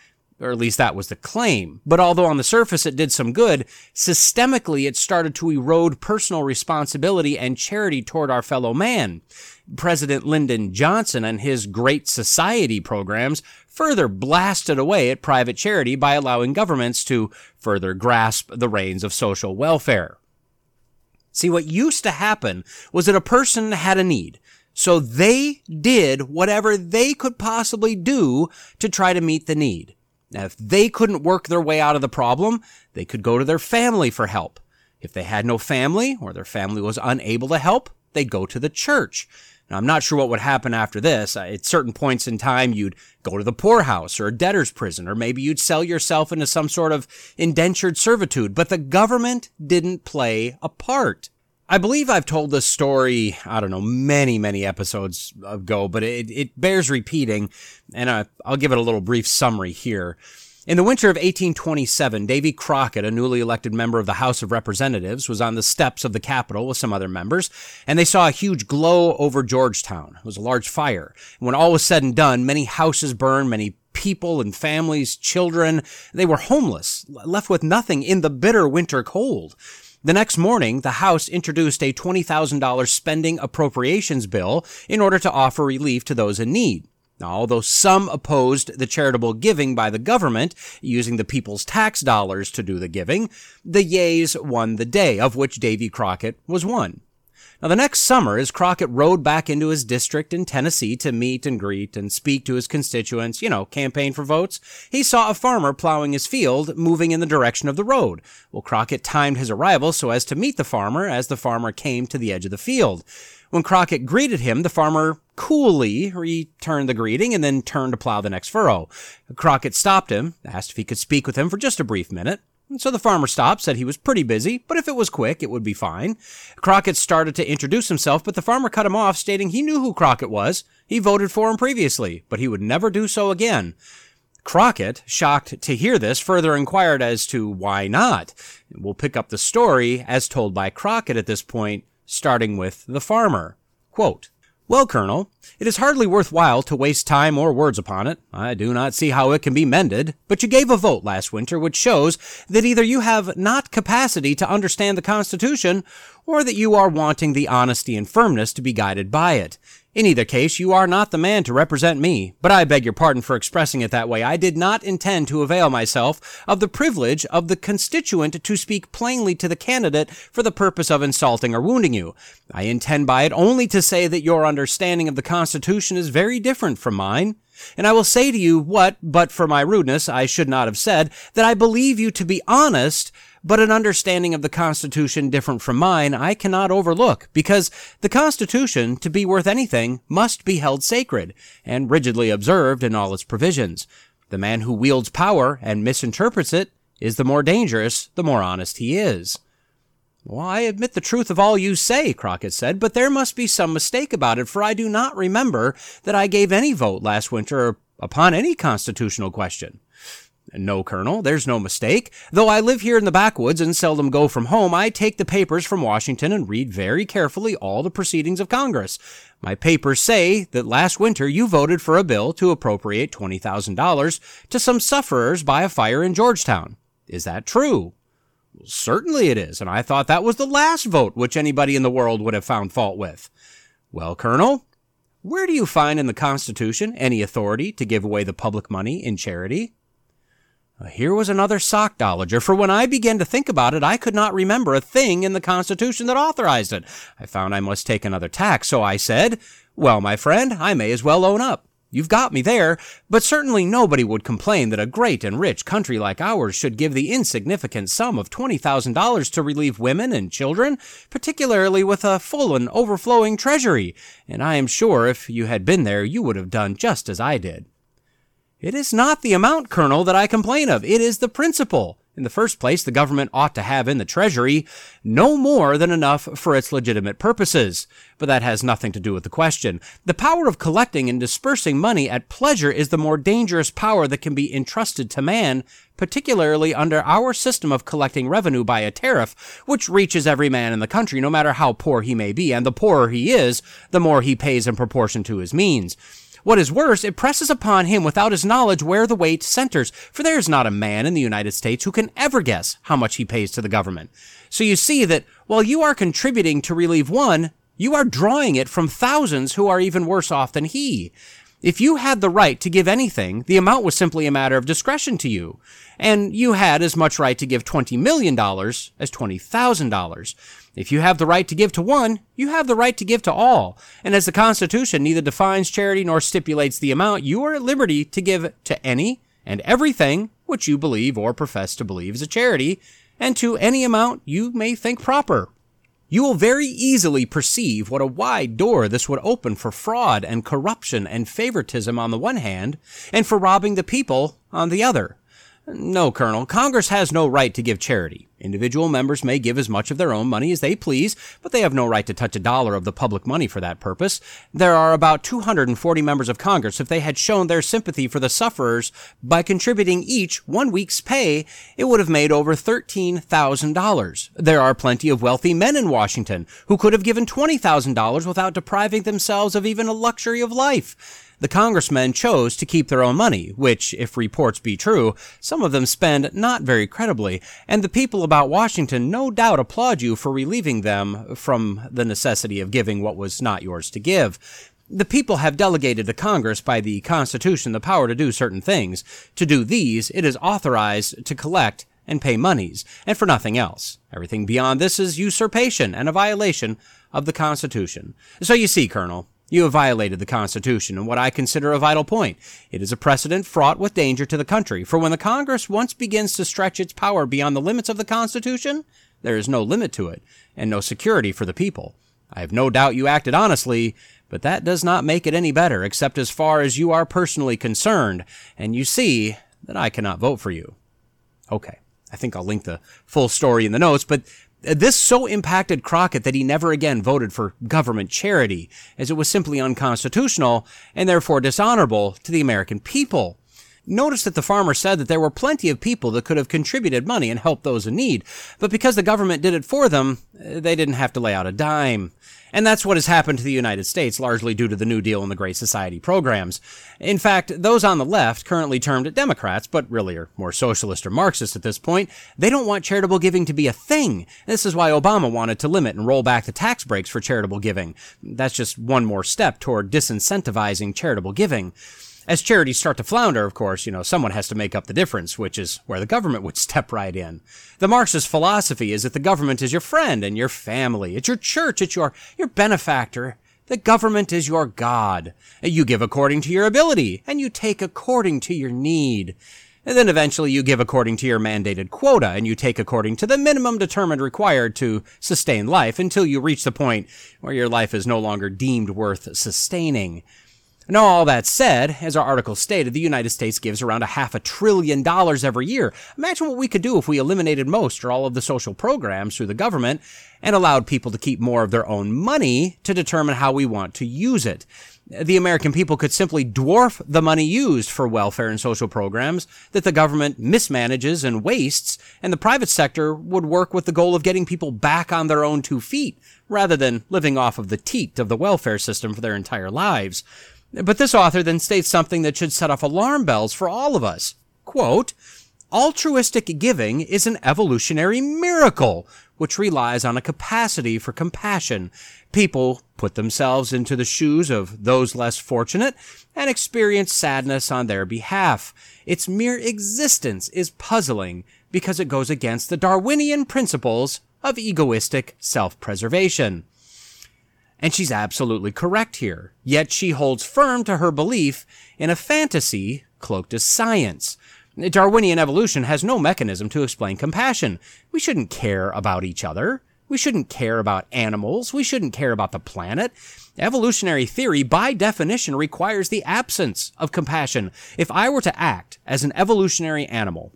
or at least that was the claim. But although on the surface it did some good, systemically it started to erode personal responsibility and charity toward our fellow man. President Lyndon Johnson and his Great Society programs further blasted away at private charity by allowing governments to further grasp the reins of social welfare. See, what used to happen was that a person had a need. So they did whatever they could possibly do to try to meet the need. Now, if they couldn't work their way out of the problem, they could go to their family for help. If they had no family or their family was unable to help, they'd go to the church. Now, I'm not sure what would happen after this. Uh, at certain points in time, you'd go to the poorhouse or a debtor's prison, or maybe you'd sell yourself into some sort of indentured servitude, but the government didn't play a part. I believe I've told this story, I don't know, many, many episodes ago, but it, it bears repeating, and I, I'll give it a little brief summary here. In the winter of 1827, Davy Crockett, a newly elected member of the House of Representatives, was on the steps of the Capitol with some other members, and they saw a huge glow over Georgetown. It was a large fire. When all was said and done, many houses burned, many people and families, children, they were homeless, left with nothing in the bitter winter cold. The next morning, the House introduced a $20,000 spending appropriations bill in order to offer relief to those in need. Now, although some opposed the charitable giving by the government, using the people's tax dollars to do the giving, the yeas won the day, of which Davy Crockett was one. Now, the next summer, as Crockett rode back into his district in Tennessee to meet and greet and speak to his constituents, you know, campaign for votes, he saw a farmer plowing his field, moving in the direction of the road. Well, Crockett timed his arrival so as to meet the farmer as the farmer came to the edge of the field. When Crockett greeted him, the farmer coolly returned the greeting and then turned to plow the next furrow. Crockett stopped him, asked if he could speak with him for just a brief minute. So the farmer stopped, said he was pretty busy, but if it was quick, it would be fine. Crockett started to introduce himself, but the farmer cut him off, stating he knew who Crockett was. He voted for him previously, but he would never do so again. Crockett, shocked to hear this, further inquired as to why not. We'll pick up the story as told by Crockett at this point starting with the farmer. Quote, well, Colonel, it is hardly worthwhile to waste time or words upon it. I do not see how it can be mended. But you gave a vote last winter which shows that either you have not capacity to understand the Constitution, or that you are wanting the honesty and firmness to be guided by it. In either case, you are not the man to represent me, but I beg your pardon for expressing it that way. I did not intend to avail myself of the privilege of the constituent to speak plainly to the candidate for the purpose of insulting or wounding you. I intend by it only to say that your understanding of the Constitution is very different from mine. And I will say to you what, but for my rudeness, I should not have said, that I believe you to be honest, but an understanding of the Constitution different from mine I cannot overlook, because the Constitution, to be worth anything, must be held sacred, and rigidly observed in all its provisions. The man who wields power and misinterprets it is the more dangerous, the more honest he is. Well, I admit the truth of all you say, Crockett said, but there must be some mistake about it, for I do not remember that I gave any vote last winter upon any constitutional question. No, Colonel, there's no mistake. Though I live here in the backwoods and seldom go from home, I take the papers from Washington and read very carefully all the proceedings of Congress. My papers say that last winter you voted for a bill to appropriate $20,000 to some sufferers by a fire in Georgetown. Is that true? Well, certainly it is, and I thought that was the last vote which anybody in the world would have found fault with. Well, Colonel, where do you find in the Constitution any authority to give away the public money in charity? Here was another sockdologer, for when I began to think about it, I could not remember a thing in the Constitution that authorized it. I found I must take another tack, so I said, Well, my friend, I may as well own up. You've got me there, but certainly nobody would complain that a great and rich country like ours should give the insignificant sum of $20,000 to relieve women and children, particularly with a full and overflowing treasury, and I am sure if you had been there you would have done just as I did. It is not the amount, Colonel, that I complain of. It is the principle. In the first place, the government ought to have in the Treasury no more than enough for its legitimate purposes. But that has nothing to do with the question. The power of collecting and dispersing money at pleasure is the more dangerous power that can be entrusted to man, particularly under our system of collecting revenue by a tariff, which reaches every man in the country, no matter how poor he may be, and the poorer he is, the more he pays in proportion to his means. What is worse, it presses upon him without his knowledge where the weight centers, for there is not a man in the United States who can ever guess how much he pays to the government. So you see that while you are contributing to relieve one, you are drawing it from thousands who are even worse off than he. If you had the right to give anything, the amount was simply a matter of discretion to you. And you had as much right to give $20 million as $20,000. If you have the right to give to one, you have the right to give to all. And as the Constitution neither defines charity nor stipulates the amount, you are at liberty to give to any and everything which you believe or profess to believe is a charity, and to any amount you may think proper. you will very easily perceive what a wide door this would open for fraud and corruption and favoritism on the one hand, and for robbing the people on the other. No, Colonel, Congress has no right to give charity. Individual members may give as much of their own money as they please, but they have no right to touch a dollar of the public money for that purpose. There are about 240 members of Congress. If they had shown their sympathy for the sufferers by contributing each one week's pay, it would have made over $13,000. There are plenty of wealthy men in Washington who could have given $20,000 without depriving themselves of even a luxury of life the congressmen chose to keep their own money, which, if reports be true, some of them spend not very credibly, and the people about Washington no doubt applaud you for relieving them from the necessity of giving what was not yours to give. The people have delegated to Congress by the Constitution the power to do certain things. To do these, it is authorized to collect and pay monies, and for nothing else. Everything beyond this is usurpation and a violation of the Constitution. So you see, Colonel, you have violated the Constitution in what I consider a vital point. It is a precedent fraught with danger to the country, for when the Congress once begins to stretch its power beyond the limits of the Constitution, there is no limit to it, and no security for the people. I have no doubt you acted honestly, but that does not make it any better, except as far as you are personally concerned, and you see that I cannot vote for you. Okay. I think I'll link the full story in the notes, but this so impacted Crockett that he never again voted for government charity, as it was simply unconstitutional and therefore dishonorable to the American people. Notice that the farmer said that there were plenty of people that could have contributed money and helped those in need, but because the government did it for them, eh, they didn't have to lay out a dime. And that's what has happened to the United States, largely due to the New Deal and the Great Society programs. In fact, those on the left, currently termed Democrats, but really are more socialist or Marxist at this point, they don't want charitable giving to be a thing. This is why Obama wanted to limit and roll back the tax breaks for charitable giving. That's just one more step toward disincentivizing charitable giving. As charities start to flounder, of course, you know, someone has to make up the difference, which is where the government would *laughs* step right in. The Marxist philosophy is that the government is your friend and your family. It's your church. It's your, your benefactor. The government is your God. You give according to your ability, and you take according to your need. And then eventually you give according to your mandated quota, and you take according to the minimum determined required to sustain life until you reach the point where your life is no longer deemed worth sustaining. Now, all that said, as our article stated, the United States gives around a half a trillion dollars every year. Imagine what we could do if we eliminated most or all of the social programs through the government and allowed people to keep more of their own money to determine how we want to use it. The American people could simply dwarf the money used for welfare and social programs that the government mismanages and wastes, and the private sector would work with the goal of getting people back on their own two feet, rather than living off of the teat of the welfare system for their entire lives. But this author then states something that should set off alarm bells for all of us. Quote, altruistic giving is an evolutionary miracle which relies on a capacity for compassion. People put themselves into the shoes of those less fortunate and experience sadness on their behalf. Its mere existence is puzzling because it goes against the Darwinian principles of egoistic self-preservation. And she's absolutely correct here. Yet she holds firm to her belief in a fantasy cloaked as science. Darwinian evolution has no mechanism to explain compassion. We shouldn't care about each other. We shouldn't care about animals. We shouldn't care about the planet. Evolutionary theory, by definition, requires the absence of compassion. If I were to act as an evolutionary animal,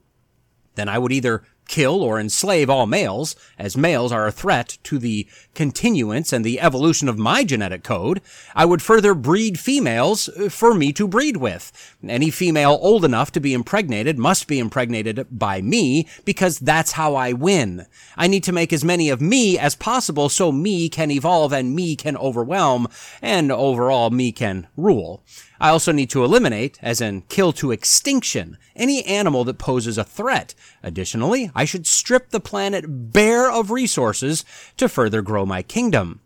then I would either kill or enslave all males, as males are a threat to the continuance and the evolution of my genetic code, I would further breed females uh, for me to breed with. Any female old enough to be impregnated must be impregnated by me because that's how I win. I need to make as many of me as possible so me can evolve and me can overwhelm and overall me can rule. I also need to eliminate, as in kill to extinction, any animal that poses a threat. Additionally, I should strip the planet bare of resources to further grow my kingdom.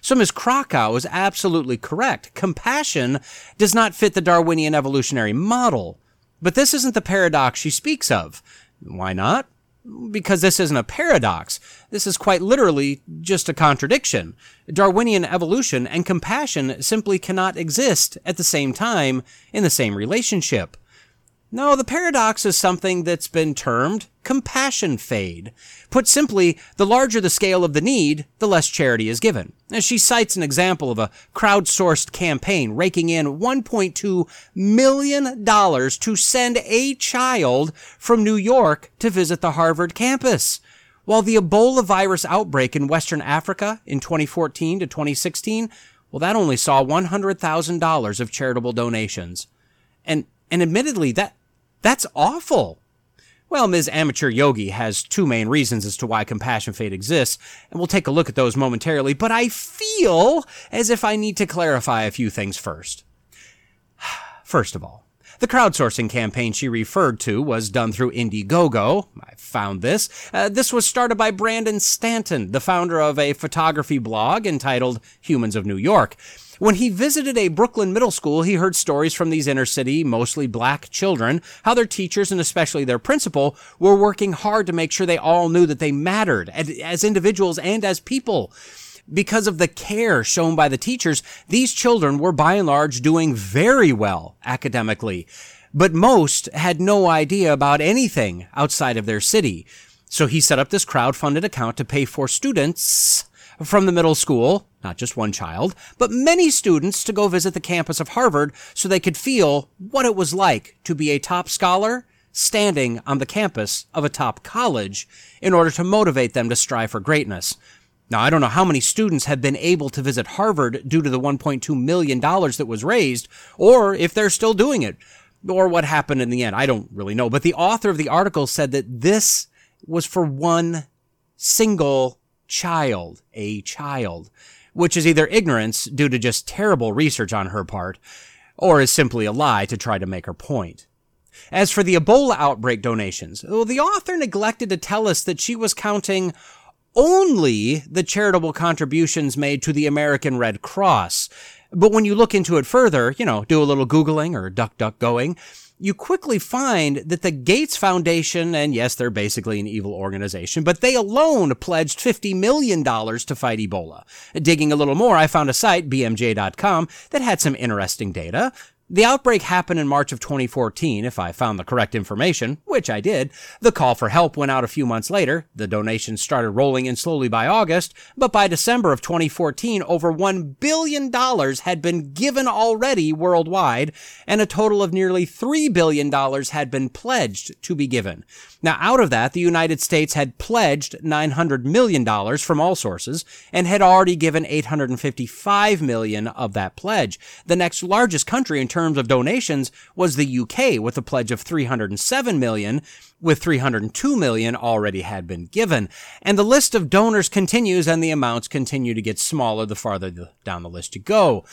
So Ms. Krockow is absolutely correct. Compassion does not fit the Darwinian evolutionary model. But this isn't the paradox she speaks of. Why not? Because this isn't a paradox. This is quite literally just a contradiction. Darwinian evolution and compassion simply cannot exist at the same time in the same relationship. No, the paradox is something that's been termed compassion fade. Put simply, the larger the scale of the need, the less charity is given. She cites an example of a crowdsourced campaign raking in $1.2 million to send a child from New York to visit the Harvard campus. While the Ebola virus outbreak in Western Africa in 2014 to 2016, well, that only saw $100,000 of charitable donations. And, and admittedly, that, that's awful. Well, Ms. Amateur Yogi has two main reasons as to why compassion fade exists, and we'll take a look at those momentarily, but I feel as if I need to clarify a few things first. *sighs* First of all, the crowdsourcing campaign she referred to was done through Indiegogo. I found this. Uh, this was started by Brandon Stanton, the founder of a photography blog entitled Humans of New York. When he visited a Brooklyn middle school, he heard stories from these inner city, mostly black children, how their teachers and especially their principal were working hard to make sure they all knew that they mattered as individuals and as people. Because of the care shown by the teachers, these children were by and large doing very well academically, but most had no idea about anything outside of their city. So he set up this crowd-funded account to pay for students from the middle school, not just one child, but many students to go visit the campus of Harvard so they could feel what it was like to be a top scholar standing on the campus of a top college in order to motivate them to strive for greatness. Now, I don't know how many students have been able to visit Harvard due to the $1.2 million that was raised, or if they're still doing it, or what happened in the end. I don't really know. But the author of the article said that this was for one single child, a child, which is either ignorance due to just terrible research on her part, or is simply a lie to try to make her point. As for the Ebola outbreak donations, well, the author neglected to tell us that she was counting only the charitable contributions made to the American Red Cross. But when you look into it further, you know, do a little Googling or duck duck going, you quickly find that the Gates Foundation, and yes, they're basically an evil organization, but they alone pledged $50 million to fight Ebola. Digging a little more, I found a site, bmj.com, that had some interesting data. The outbreak happened in March of 2014, if I found the correct information, which I did. The call for help went out a few months later. The donations started rolling in slowly by August, but by December of 2014, over $1 billion had been given already worldwide, and a total of nearly $3 billion had been pledged to be given. Now, out of that, the United States had pledged $900 million from all sources and had already given 855 million of that pledge. The next largest country in terms of donations was the UK with a pledge of 307 million, with 302 million already had been given. And the list of donors continues and the amounts continue to get smaller the farther down the list you go.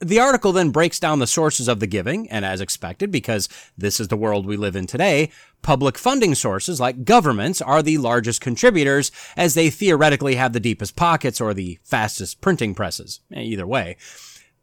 The article then breaks down the sources of the giving, and as expected, because this is the world we live in today, public funding sources like governments are the largest contributors, as they theoretically have the deepest pockets or the fastest printing presses. Either way.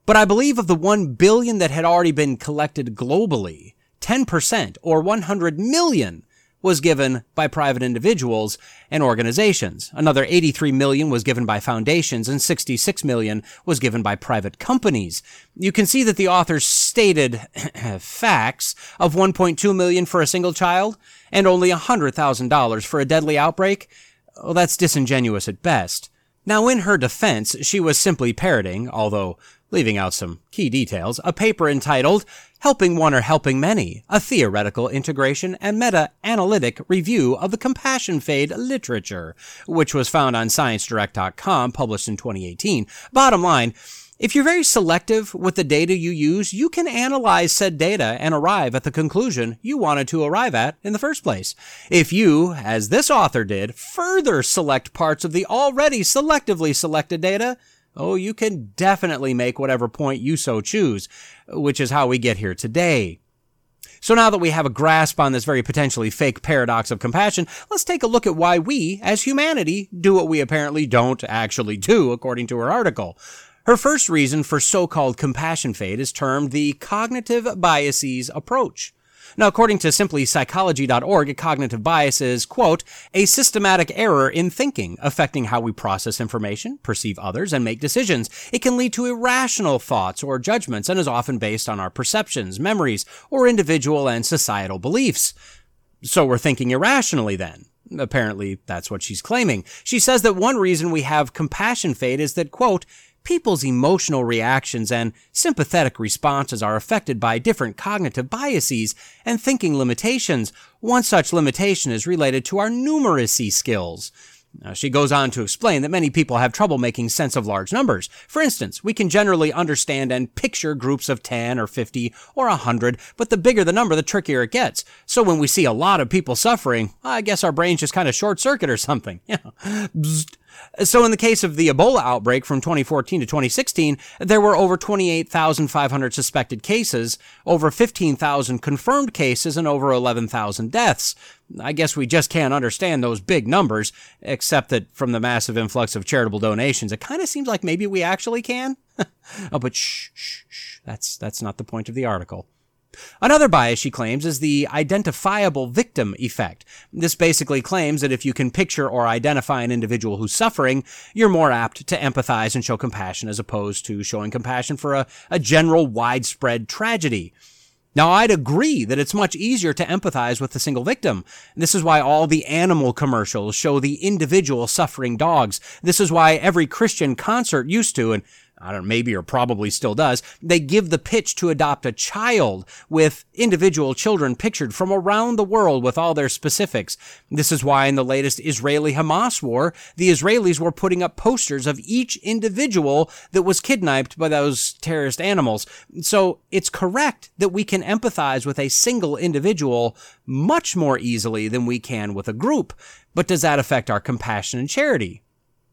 But I believe of the 1 billion that had already been collected globally, 10% or 100 million was given by private individuals and organizations. Another 83 million was given by foundations and 66 million was given by private companies. You can see that the authors stated *clears throat* facts of 1.2 million for a single child and only $100,000 for a deadly outbreak. Well, that's disingenuous at best. Now, in her defense, she was simply parroting, although leaving out some key details, a paper entitled Helping One or Helping Many, a theoretical integration and meta-analytic review of the compassion fade literature, which was found on ScienceDirect.com, published in 2018. Bottom line, if you're very selective with the data you use, you can analyze said data and arrive at the conclusion you wanted to arrive at in the first place. If you, as this author did, further select parts of the already selectively selected data, oh, you can definitely make whatever point you so choose, which is how we get here today. So now that we have a grasp on this very potentially fake paradox of compassion, let's take a look at why we, as humanity, do what we apparently don't actually do, according to her article. Her first reason for so-called compassion fade is termed the cognitive biases approach. Now, according to simplypsychology.org, cognitive bias is, quote, a systematic error in thinking affecting how we process information, perceive others, and make decisions. It can lead to irrational thoughts or judgments and is often based on our perceptions, memories, or individual and societal beliefs. So we're thinking irrationally then. Apparently, that's what she's claiming. She says that one reason we have compassion fade is that, quote, people's emotional reactions and sympathetic responses are affected by different cognitive biases and thinking limitations. One such limitation is related to our numeracy skills. Now, she goes on to explain that many people have trouble making sense of large numbers. For instance, we can generally understand and picture groups of 10 or 50 or 100, but the bigger the number, the trickier it gets. So when we see a lot of people suffering, I guess our brains just kind of short circuit or something. *laughs* Yeah. So in the case of the Ebola outbreak from 2014 to 2016, there were over 28,500 suspected cases, over 15,000 confirmed cases, and over 11,000 deaths. I guess we just can't understand those big numbers, except that from the massive influx of charitable donations, it kind of seems like maybe we actually can. *laughs* oh, but shh, shh, shh. That's, that's not the point of the article. Another bias, she claims, is the identifiable victim effect. This basically claims that if you can picture or identify an individual who's suffering, you're more apt to empathize and show compassion as opposed to showing compassion for a, a general widespread tragedy. Now, I'd agree that it's much easier to empathize with a single victim. This is why all the animal commercials show the individual suffering dogs. This is why every Christian concert used to, and I don't know, maybe or probably still does, they give the pitch to adopt a child with individual children pictured from around the world with all their specifics. This is why in the latest Israeli Hamas war, the Israelis were putting up posters of each individual that was kidnapped by those terrorist animals. So it's correct that we can empathize with a single individual much more easily than we can with a group. But does that affect our compassion and charity?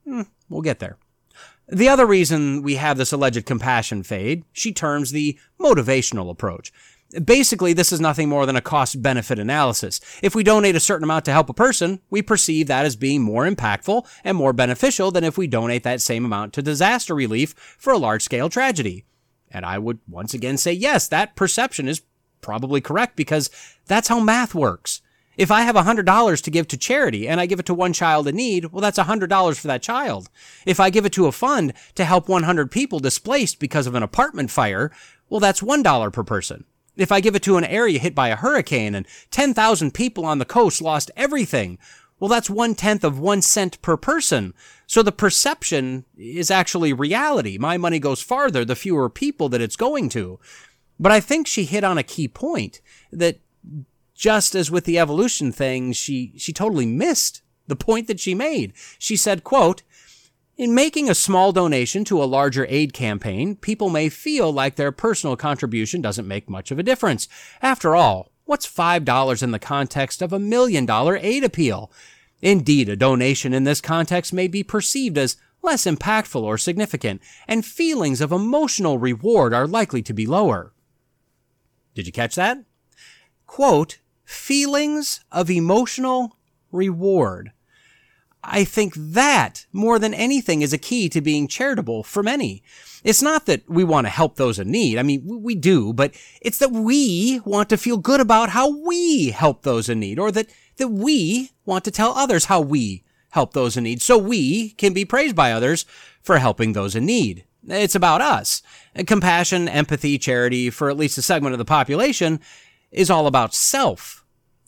Hmm, we'll get there. The other reason we have this alleged compassion fade, she terms the motivational approach. Basically, this is nothing more than a cost benefit analysis. If we donate a certain amount to help a person, we perceive that as being more impactful and more beneficial than if we donate that same amount to disaster relief for a large scale tragedy. And I would once again say, yes, that perception is probably correct because that's how math works. If I have $100 to give to charity and I give it to one child in need, well, that's $100 for that child. If I give it to a fund to help 100 people displaced because of an apartment fire, well, that's $1 per person. If I give it to an area hit by a hurricane and 10,000 people on the coast lost everything, well, that's one tenth of one cent per person. So the perception is actually reality. My money goes farther the fewer people that it's going to. But I think she hit on a key point that just as with the evolution thing, she, she totally missed the point that she made. She said, quote, in making a small donation to a larger aid campaign, people may feel like their personal contribution doesn't make much of a difference. After all, what's $5 in the context of a million dollar aid appeal? Indeed, a donation in this context may be perceived as less impactful or significant, and feelings of emotional reward are likely to be lower. Did you catch that? Quote, feelings of emotional reward. I think that, more than anything, is a key to being charitable for many. It's not that we want to help those in need. I mean, we do, but it's that we want to feel good about how we help those in need, or that, that we want to tell others how we help those in need, so we can be praised by others for helping those in need. It's about us. Compassion, empathy, charity for at least a segment of the population is all about self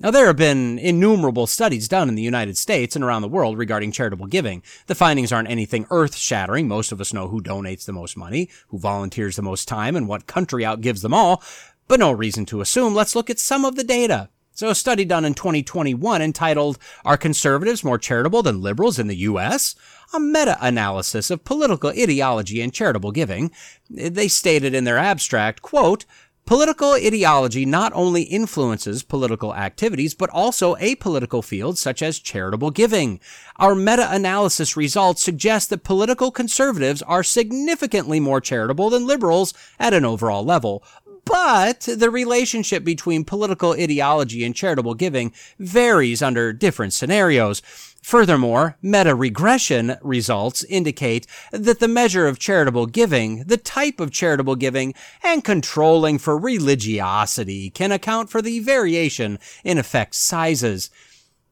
now, there have been innumerable studies done in the United States and around the world regarding charitable giving. The findings aren't anything earth shattering. Most of us know who donates the most money, who volunteers the most time, and what country outgives them all. But no reason to assume. Let's look at some of the data. So, a study done in 2021 entitled, Are Conservatives More Charitable Than Liberals in the U.S.? A meta analysis of political ideology and charitable giving. They stated in their abstract, quote, Political ideology not only influences political activities, but also apolitical fields such as charitable giving. Our meta-analysis results suggest that political conservatives are significantly more charitable than liberals at an overall level. But the relationship between political ideology and charitable giving varies under different scenarios. Furthermore, meta regression results indicate that the measure of charitable giving, the type of charitable giving, and controlling for religiosity can account for the variation in effect sizes.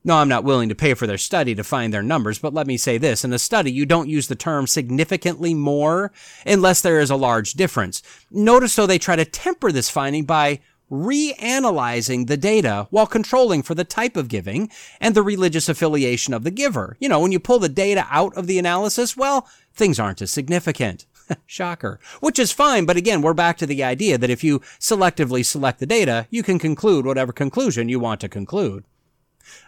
No, I'm not willing to pay for their study to find their numbers, but let me say this. In a study, you don't use the term significantly more unless there is a large difference. Notice though they try to temper this finding by reanalyzing the data while controlling for the type of giving and the religious affiliation of the giver. You know, when you pull the data out of the analysis, well, things aren't as significant. *laughs* Shocker. Which is fine, but again, we're back to the idea that if you selectively select the data, you can conclude whatever conclusion you want to conclude.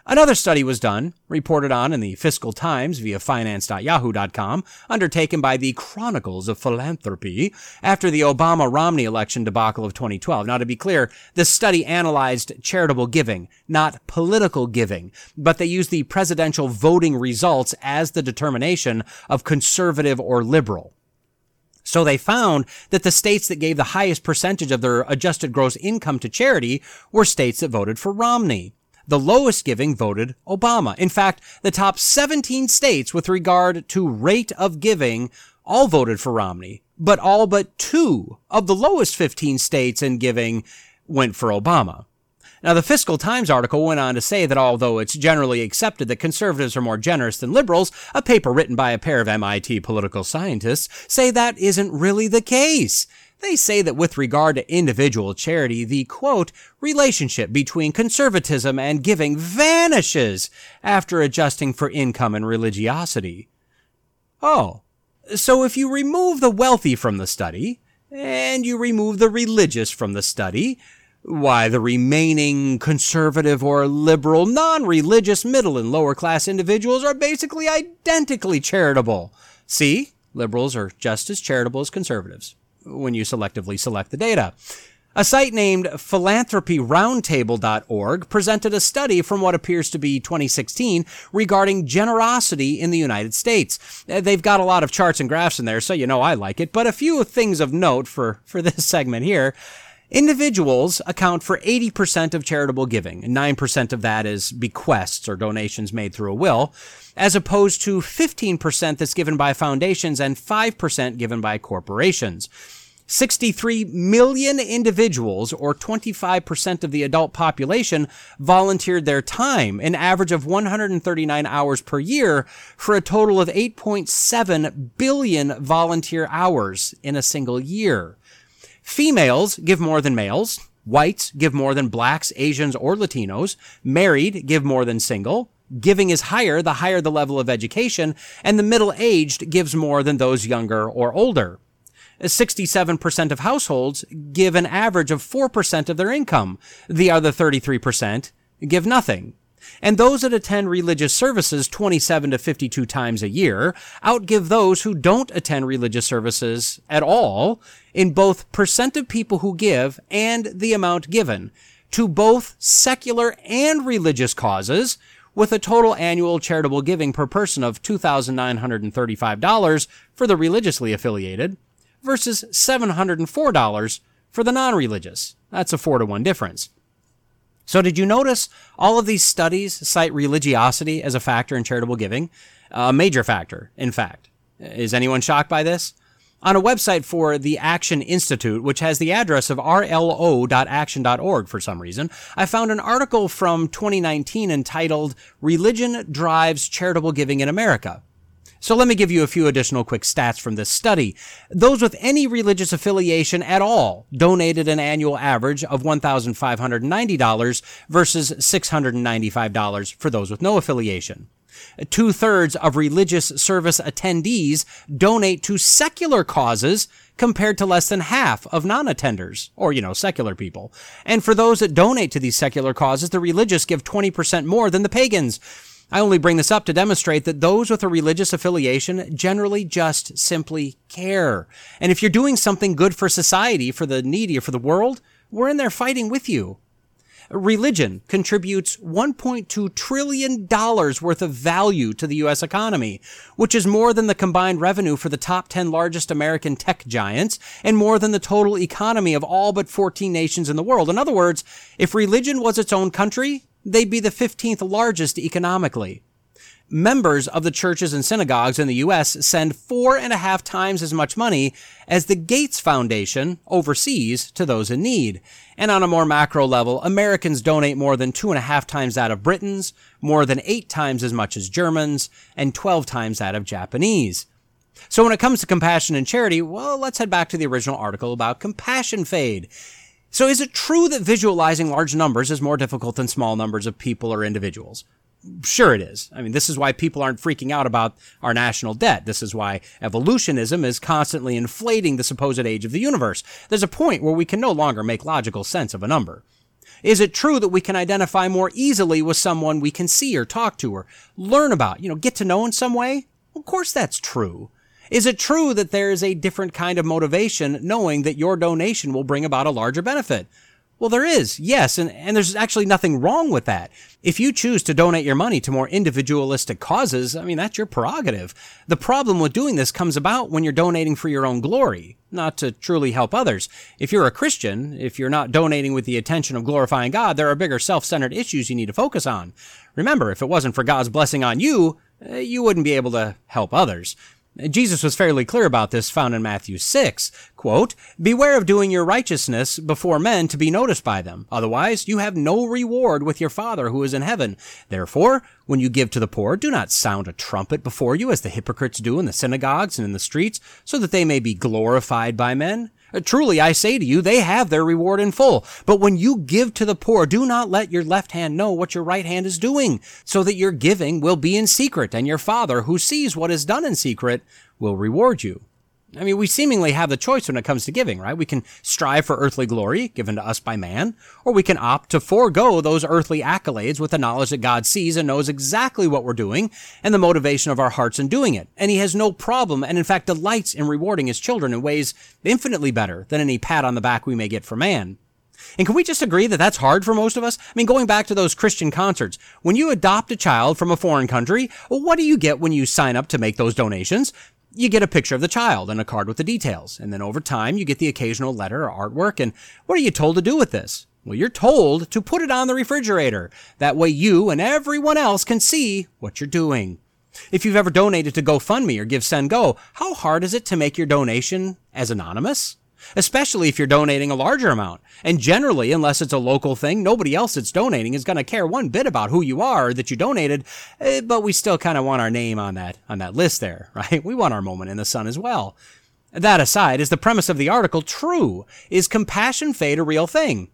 Another study was done, reported on in the Fiscal Times via finance.yahoo.com, undertaken by the Chronicles of Philanthropy after the Obama Romney election debacle of 2012. Now, to be clear, this study analyzed charitable giving, not political giving, but they used the presidential voting results as the determination of conservative or liberal. So they found that the states that gave the highest percentage of their adjusted gross income to charity were states that voted for Romney. The lowest giving voted Obama. In fact, the top 17 states with regard to rate of giving all voted for Romney, but all but two of the lowest 15 states in giving went for Obama. Now, the Fiscal Times article went on to say that although it's generally accepted that conservatives are more generous than liberals, a paper written by a pair of MIT political scientists say that isn't really the case. They say that with regard to individual charity, the quote, relationship between conservatism and giving vanishes after adjusting for income and religiosity. Oh, so if you remove the wealthy from the study, and you remove the religious from the study, why, the remaining conservative or liberal, non-religious middle and lower class individuals are basically identically charitable. See, liberals are just as charitable as conservatives when you selectively select the data. A site named philanthropyroundtable.org presented a study from what appears to be 2016 regarding generosity in the United States. Uh, they've got a lot of charts and graphs in there, so you know I like it, but a few things of note for, for *laughs* this segment here. Individuals account for 80% of charitable giving, 9% of that is bequests or donations made through a will, as opposed to 15% that's given by foundations and 5% given by corporations. 63 million individuals, or 25% of the adult population, volunteered their time, an average of 139 hours per year, for a total of 8.7 billion volunteer hours in a single year. Females give more than males. Whites give more than blacks, Asians, or Latinos. Married give more than single. Giving is higher the higher the level of education, and the middle aged gives more than those younger or older. 67% of households give an average of 4% of their income. The other 33% give nothing. And those that attend religious services 27 to 52 times a year outgive those who don't attend religious services at all in both percent of people who give and the amount given to both secular and religious causes with a total annual charitable giving per person of $2,935 for the religiously affiliated versus $704 for the non-religious. That's a 4 to 1 difference. So did you notice all of these studies cite religiosity as a factor in charitable giving? A major factor, in fact. Is anyone shocked by this? On a website for the Acton Institute, which has the address of rlo.acton.org for some reason, I found an article from 2019 entitled Religion Drives Charitable Giving in America. So let me give you a few additional quick stats from this study. Those with any religious affiliation at all donated an annual average of $1,590 versus $695 for those with no affiliation. Two thirds of religious service attendees donate to secular causes compared to less than half of non-attenders, or, you know, secular people. And for those that donate to these secular causes, the religious give 20% more than the pagans. I only bring this up to demonstrate that those with a religious affiliation generally just simply care. And if you're doing something good for society, for the needy, or for the world, we're in there fighting with you. Religion contributes $1.2 trillion worth of value to the U.S. economy, which is more than the combined revenue for the top 10 largest American tech giants and more than the total economy of all but 14 nations in the world. In other words, if religion was its own country, they'd be the 15th largest economically. members of the churches and synagogues in the U.S. send four and a half times as much money as the Gates Foundation overseas to those in need. And on a more macro level, Americans donate more than two and a half times that of Britons, more than eight times as much as Germans, and 12 times that of Japanese. So when it comes to compassion and charity, well, let's head back to the original article about compassion fade. So is it true that visualizing large numbers is more difficult than small numbers of people or individuals? Sure, it is. I mean, this is why people aren't freaking out about our national debt. This is why evolutionism is constantly inflating the supposed age of the universe. There's a point where we can no longer make logical sense of a number. Is it true that we can identify more easily with someone we can see or talk to or learn about, you know, get to know in some way? Of course that's true. Is it true that there is a different kind of motivation knowing that your donation will bring about a larger benefit? Well, there is, yes, and, and there's actually nothing wrong with that. If you choose to donate your money to more individualistic causes, I mean, that's your prerogative. The problem with doing this comes about when you're donating for your own glory, not to truly help others. If you're a Christian, if you're not donating with the intention of glorifying God, there are bigger self-centered issues you need to focus on. Remember, if it wasn't for God's blessing on you, eh, you wouldn't be able to help others. Jesus was fairly clear about this found in Matthew 6. Quote, Beware of doing your righteousness before men to be noticed by them. Otherwise, you have no reward with your Father who is in heaven. Therefore, when you give to the poor, do not sound a trumpet before you as the hypocrites do in the synagogues and in the streets, so that they may be glorified by men. Uh, truly, I say to you, they have their reward in full. But when you give to the poor, do not let your left hand know what your right hand is doing, so that your giving will be in secret, and your Father, who sees what is done in secret, will reward you. I mean, we seemingly have the choice when it comes to giving, right? We can strive for earthly glory given to us by man, or we can opt to forego those earthly accolades with the knowledge that God sees and knows exactly what we're doing and the motivation of our hearts in doing it. And he has no problem and in fact delights in rewarding his children in ways infinitely better than any pat on the back we may get from man. And can we just agree that that's hard for most of us? I mean, going back to those Christian concerts, when you adopt a child from a foreign country, what do you get when you sign up to make those donations? You get a picture of the child and a card with the details. And then over time, you get the occasional letter or artwork. And what are you told to do with this? Well, you're told to put it on the refrigerator. That way you and everyone else can see what you're doing. If you've ever donated to GoFundMe or GiveSendGo, how hard is it to make your donation as anonymous? Especially if you're donating a larger amount. And generally, unless it's a local thing, nobody else that's donating is going to care one bit about who you are that you donated. Eh, but we still kind of want our name on that on that list there, *laughs* right? We want our moment in the sun as well. That aside, is the premise of the article true? Is compassion fade a real thing?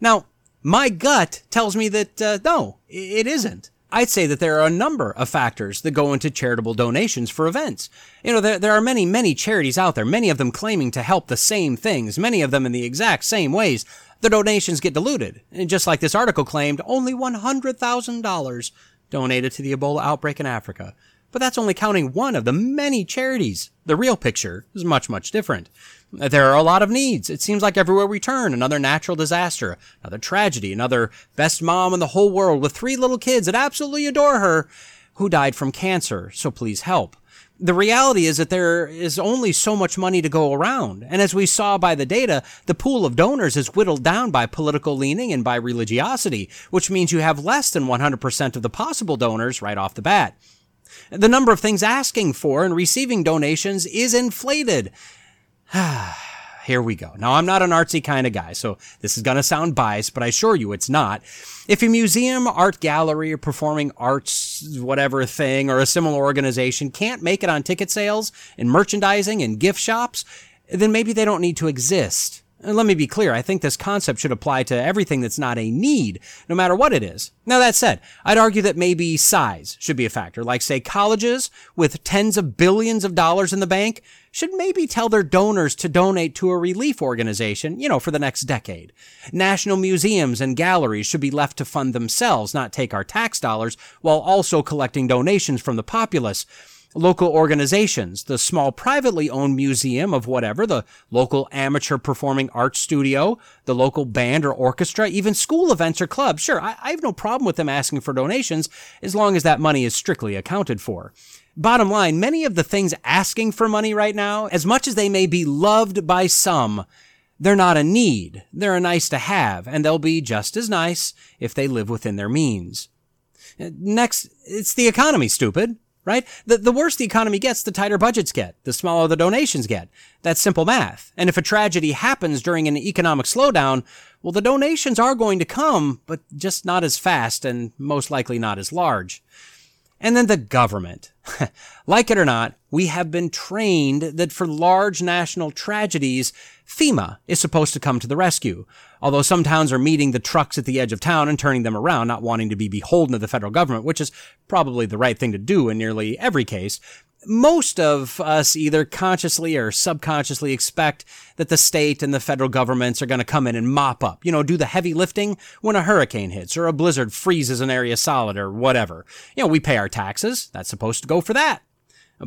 Now, my gut tells me that uh, no, it isn't. I'd say that there are a number of factors that go into charitable donations for events. You know, there, there are many, many charities out there, many of them claiming to help the same things, many of them in the exact same ways. The donations get diluted. And just like this article claimed, only $100,000 donated to the Ebola outbreak in Africa. But that's only counting one of the many charities. The real picture is much, much different. There are a lot of needs. It seems like everywhere we turn, another natural disaster, another tragedy, another best mom in the whole world with three little kids that absolutely adore her who died from cancer. So please help. The reality is that there is only so much money to go around. And as we saw by the data, the pool of donors is whittled down by political leaning and by religiosity, which means you have less than 100% of the possible donors right off the bat. The number of things asking for and receiving donations is inflated. *sighs* Here we go. Now, I'm not an artsy kind of guy, so this is going to sound biased, but I assure you it's not. If a museum, art gallery, or performing arts, whatever thing, or a similar organization can't make it on ticket sales and merchandising and gift shops, then maybe they don't need to exist. And let me be clear, I think this concept should apply to everything that's not a need, no matter what it is. Now that said, I'd argue that maybe size should be a factor. Like say colleges with tens of billions of dollars in the bank should maybe tell their donors to donate to a relief organization, you know, for the next decade. National museums and galleries should be left to fund themselves, not take our tax dollars, while also collecting donations from the populace local organizations, the small privately owned museum of whatever, the local amateur performing arts studio, the local band or orchestra, even school events or clubs. Sure, I, I have no problem with them asking for donations as long as that money is strictly accounted for. Bottom line, many of the things asking for money right now, as much as they may be loved by some, they're not a need. They're a nice to have, and they'll be just as nice if they live within their means. Uh, next, it's the economy, stupid right? The, the worse the economy gets, the tighter budgets get, the smaller the donations get. That's simple math. And if a tragedy happens during an economic slowdown, well, the donations are going to come, but just not as fast and most likely not as large. And then the government. *laughs* like it or not, we have been trained that for large national tragedies, FEMA is supposed to come to the rescue. Although some towns are meeting the trucks at the edge of town and turning them around, not wanting to be beholden to the federal government, which is probably the right thing to do in nearly every case, most of us either consciously or subconsciously expect that the state and the federal governments are going to come in and mop up, you know, do the heavy lifting when a hurricane hits or a blizzard freezes an area solid or whatever. You know, we pay our taxes. That's supposed to go for that.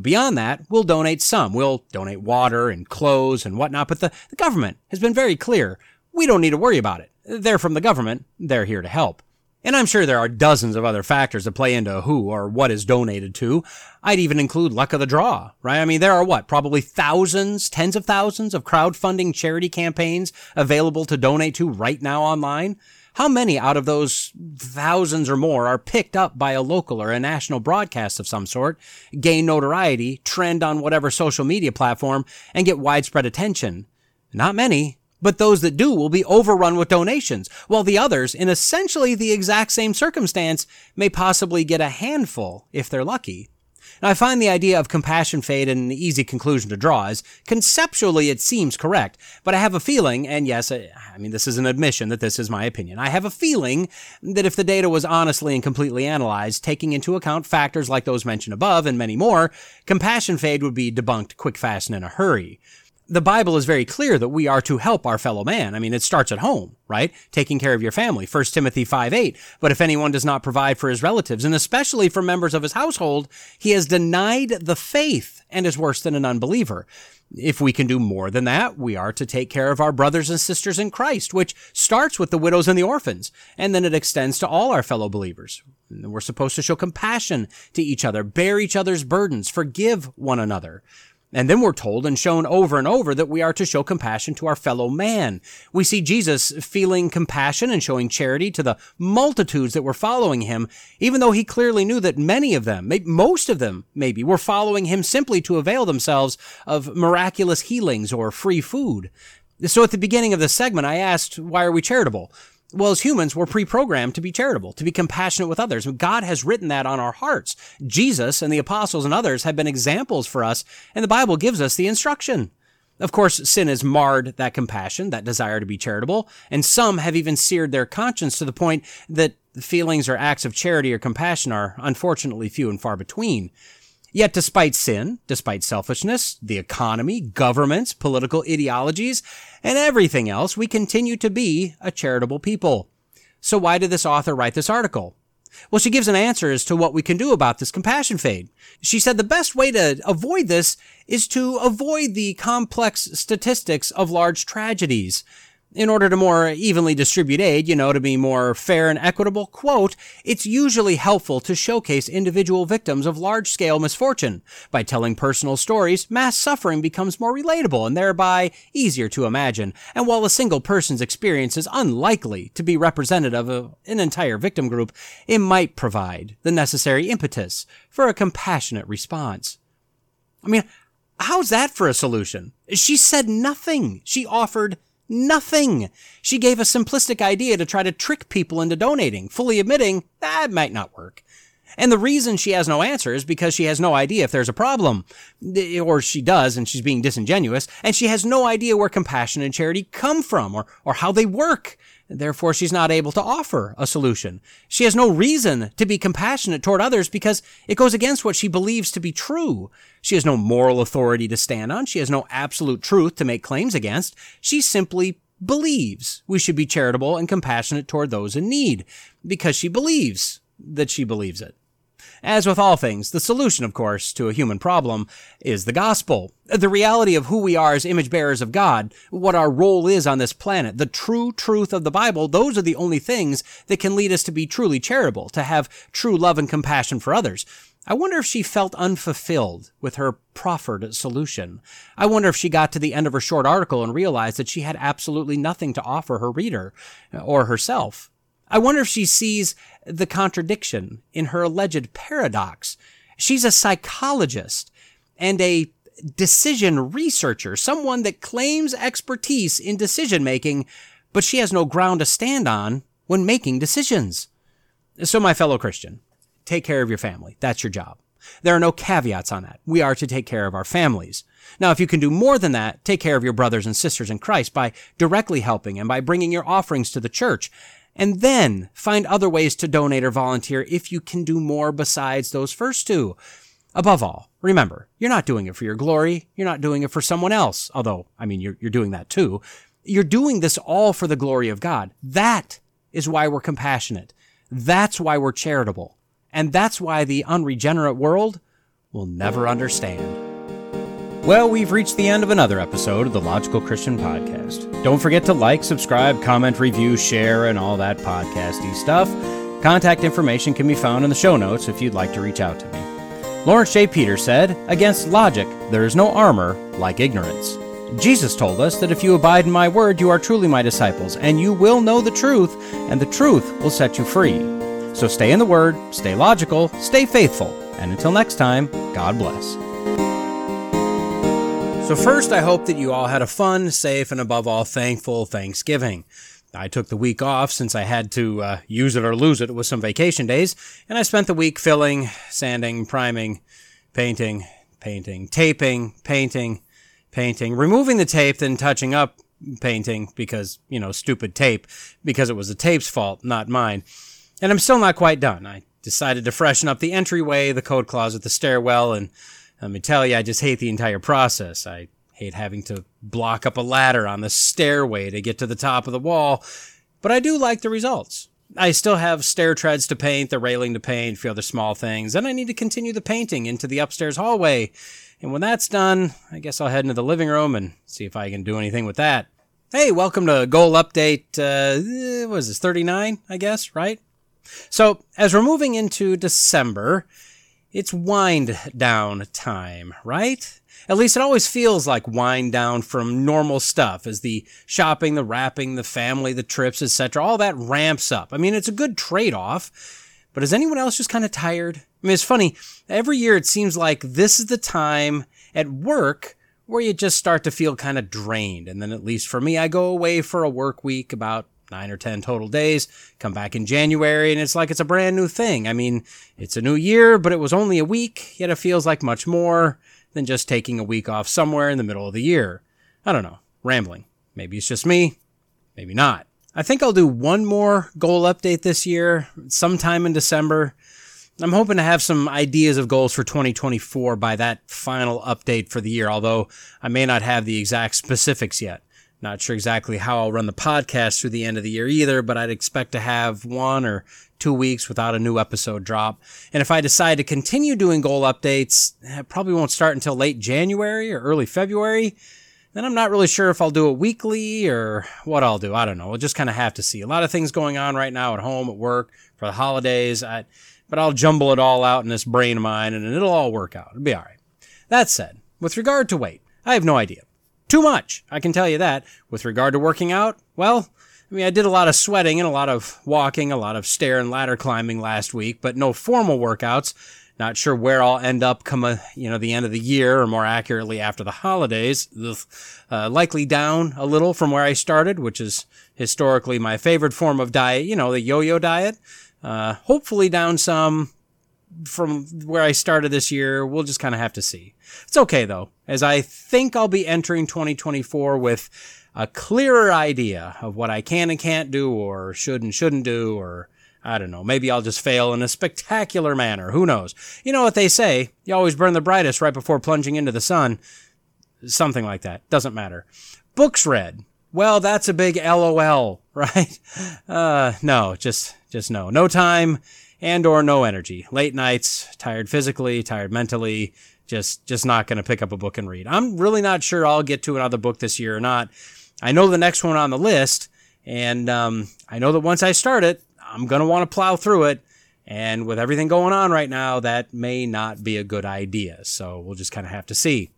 Beyond that, we'll donate some. We'll donate water and clothes and whatnot, but the, the government has been very clear. We don't need to worry about it. They're from the government. They're here to help. And I'm sure there are dozens of other factors that play into who or what is donated to. I'd even include luck of the draw, right? I mean, there are what? Probably thousands, tens of thousands of crowdfunding charity campaigns available to donate to right now online. How many out of those thousands or more are picked up by a local or a national broadcast of some sort, gain notoriety, trend on whatever social media platform, and get widespread attention? Not many. But those that do will be overrun with donations, while the others, in essentially the exact same circumstance, may possibly get a handful if they're lucky. Now, I find the idea of compassion fade an easy conclusion to draw, as conceptually it seems correct, but I have a feeling, and yes, I, I mean, this is an admission that this is my opinion. I have a feeling that if the data was honestly and completely analyzed, taking into account factors like those mentioned above and many more, compassion fade would be debunked quick, fast, and in a hurry the Bible is very clear that we are to help our fellow man. I mean, it starts at home, right? Taking care of your family. 1 Timothy 5 8. But if anyone does not provide for his relatives, and especially for members of his household, he has denied the faith and is worse than an unbeliever. If we can do more than that, we are to take care of our brothers and sisters in Christ, which starts with the widows and the orphans, and then it extends to all our fellow believers. We're supposed to show compassion to each other, bear each other's burdens, forgive one another. And then we're told and shown over and over that we are to show compassion to our fellow man. We see Jesus feeling compassion and showing charity to the multitudes that were following him, even though he clearly knew that many of them, most of them maybe, were following him simply to avail themselves of miraculous healings or free food. So at the beginning of the segment, I asked, why are we charitable? Well, as humans, we're pre-programmed to be charitable, to be compassionate with others. God has written that on our hearts. Jesus and the apostles and others have been examples for us, and the Bible gives us the instruction. Of course, sin has marred that compassion, that desire to be charitable, and some have even seared their conscience to the point that feelings or acts of charity or compassion are unfortunately few and far between. Yet, despite sin, despite selfishness, the economy, governments, political ideologies, and everything else, we continue to be a charitable people. So why did this author write this article? Well, she gives an answer as to what we can do about this compassion fade. She said the best way to avoid this is to avoid the complex statistics of large tragedies in order to more evenly distribute aid, you know, to be more fair and equitable, quote, it's usually helpful to showcase individual victims of large scale misfortune. By telling personal stories, mass suffering becomes more relatable and thereby easier to imagine. And while a single person's experience is unlikely to be representative of an entire victim group, it might provide the necessary impetus for a compassionate response. I mean, how's that for a solution? She said nothing. She offered Nothing. She gave a simplistic idea to try to trick people into donating, fully admitting that might not work. And the reason she has no answer is because she has no idea if there's a problem. Or she does, and she's being disingenuous, and she has no idea where compassion and charity come from or, or how they work. Therefore, she's not able to offer a solution. She has no reason to be compassionate toward others because it goes against what she believes to be true. She has no moral authority to stand on. She has no absolute truth to make claims against. She simply believes we should be charitable and compassionate toward those in need because she believes that she believes it. As with all things, the solution, of course, to a human problem is the gospel. The reality of who we are as image bearers of God, what our role is on this planet, the true truth of the Bible, those are the only things that can lead us to be truly charitable, to have true love and compassion for others. I wonder if she felt unfulfilled with her proffered solution. I wonder if she got to the end of her short article and realized that she had absolutely nothing to offer her reader uh, or herself. I wonder if she sees the contradiction in her alleged paradox. She's a psychologist and a decision researcher, someone that claims expertise in decision making, but she has no ground to stand on when making decisions. So, my fellow Christian, take care of your family. That's your job. There are no caveats on that. We are to take care of our families. Now, if you can do more than that, take care of your brothers and sisters in Christ by directly helping and by bringing your offerings to the church. And then find other ways to donate or volunteer if you can do more besides those first two. Above all, remember, you're not doing it for your glory. You're not doing it for someone else. Although, I mean, you're, you're doing that too. You're doing this all for the glory of God. That is why we're compassionate. That's why we're charitable. And that's why the unregenerate world will never understand. Well, we've reached the end of another episode of the Logical Christian Podcast. Don't forget to like, subscribe, comment, review, share, and all that podcasty stuff. Contact information can be found in the show notes if you'd like to reach out to me. Laurence J. Peters said, Against logic, there is no armor like ignorance. Jesus told us that if you abide in my word, you are truly my disciples, and you will know the truth, and the truth will set you free. So stay in the word, stay logical, stay faithful, and until next time, God bless. So, first, I hope that you all had a fun, safe, and above all, thankful Thanksgiving. I took the week off since I had to uh, use it or lose it with some vacation days, and I spent the week filling, sanding, priming, painting, painting, taping, painting, painting, removing the tape, then touching up painting because, you know, stupid tape, because it was the tape's fault, not mine. And I'm still not quite done. I decided to freshen up the entryway, the coat closet, the stairwell, and let me tell you, I just hate the entire process. I hate having to block up a ladder on the stairway to get to the top of the wall, but I do like the results. I still have stair treads to paint, the railing to paint, a few other small things, and I need to continue the painting into the upstairs hallway. And when that's done, I guess I'll head into the living room and see if I can do anything with that. Hey, welcome to Goal Update, uh, what is this, 39, I guess, right? So, as we're moving into December, it's wind down time, right? At least it always feels like wind down from normal stuff as the shopping, the wrapping, the family, the trips, etc. All that ramps up. I mean, it's a good trade off. But is anyone else just kind of tired? I mean, it's funny. Every year it seems like this is the time at work where you just start to feel kind of drained. And then at least for me, I go away for a work week about nine or 10 total days, come back in January, and it's like it's a brand new thing. I mean, it's a new year, but it was only a week, yet it feels like much more than just taking a week off somewhere in the middle of the year. I don't know. Rambling. Maybe it's just me. Maybe not. I think I'll do one more goal update this year, sometime in December. I'm hoping to have some ideas of goals for 2024 by that final update for the year, although I may not have the exact specifics yet. Not sure exactly how I'll run the podcast through the end of the year either, but I'd expect to have one or two weeks without a new episode drop. And if I decide to continue doing goal updates, it probably won't start until late January or early February. Then I'm not really sure if I'll do it weekly or what I'll do. I don't know. We'll just kind of have to see. A lot of things going on right now at home, at work, for the holidays. I, but I'll jumble it all out in this brain of mine and it'll all work out. It'll be all right. That said, with regard to weight, I have no idea. Too much, I can tell you that. With regard to working out, well, I mean, I did a lot of sweating and a lot of walking, a lot of stair and ladder climbing last week, but no formal workouts. Not sure where I'll end up come, a, you know, the end of the year, or more accurately after the holidays. Uh, likely down a little from where I started, which is historically my favorite form of diet. You know, the yo-yo diet. Uh, hopefully down some from where I started this year. We'll just kind of have to see. It's okay though, as I think I'll be entering 2024 with a clearer idea of what I can and can't do, or should and shouldn't do, or I don't know, maybe I'll just fail in a spectacular manner. Who knows? You know what they say, you always burn the brightest right before plunging into the sun. Something like that. Doesn't matter. Books read. Well, that's a big LOL, *laughs* right? Uh, no, just, just no. No time and or no energy. Late nights, tired physically, tired mentally, just, just not going to pick up a book and read. I'm really not sure I'll get to another book this year or not. I know the next one on the list, and um, I know that once I start it, I'm going to want to plow through it. And with everything going on right now, that may not be a good idea. So we'll just kind of have to see.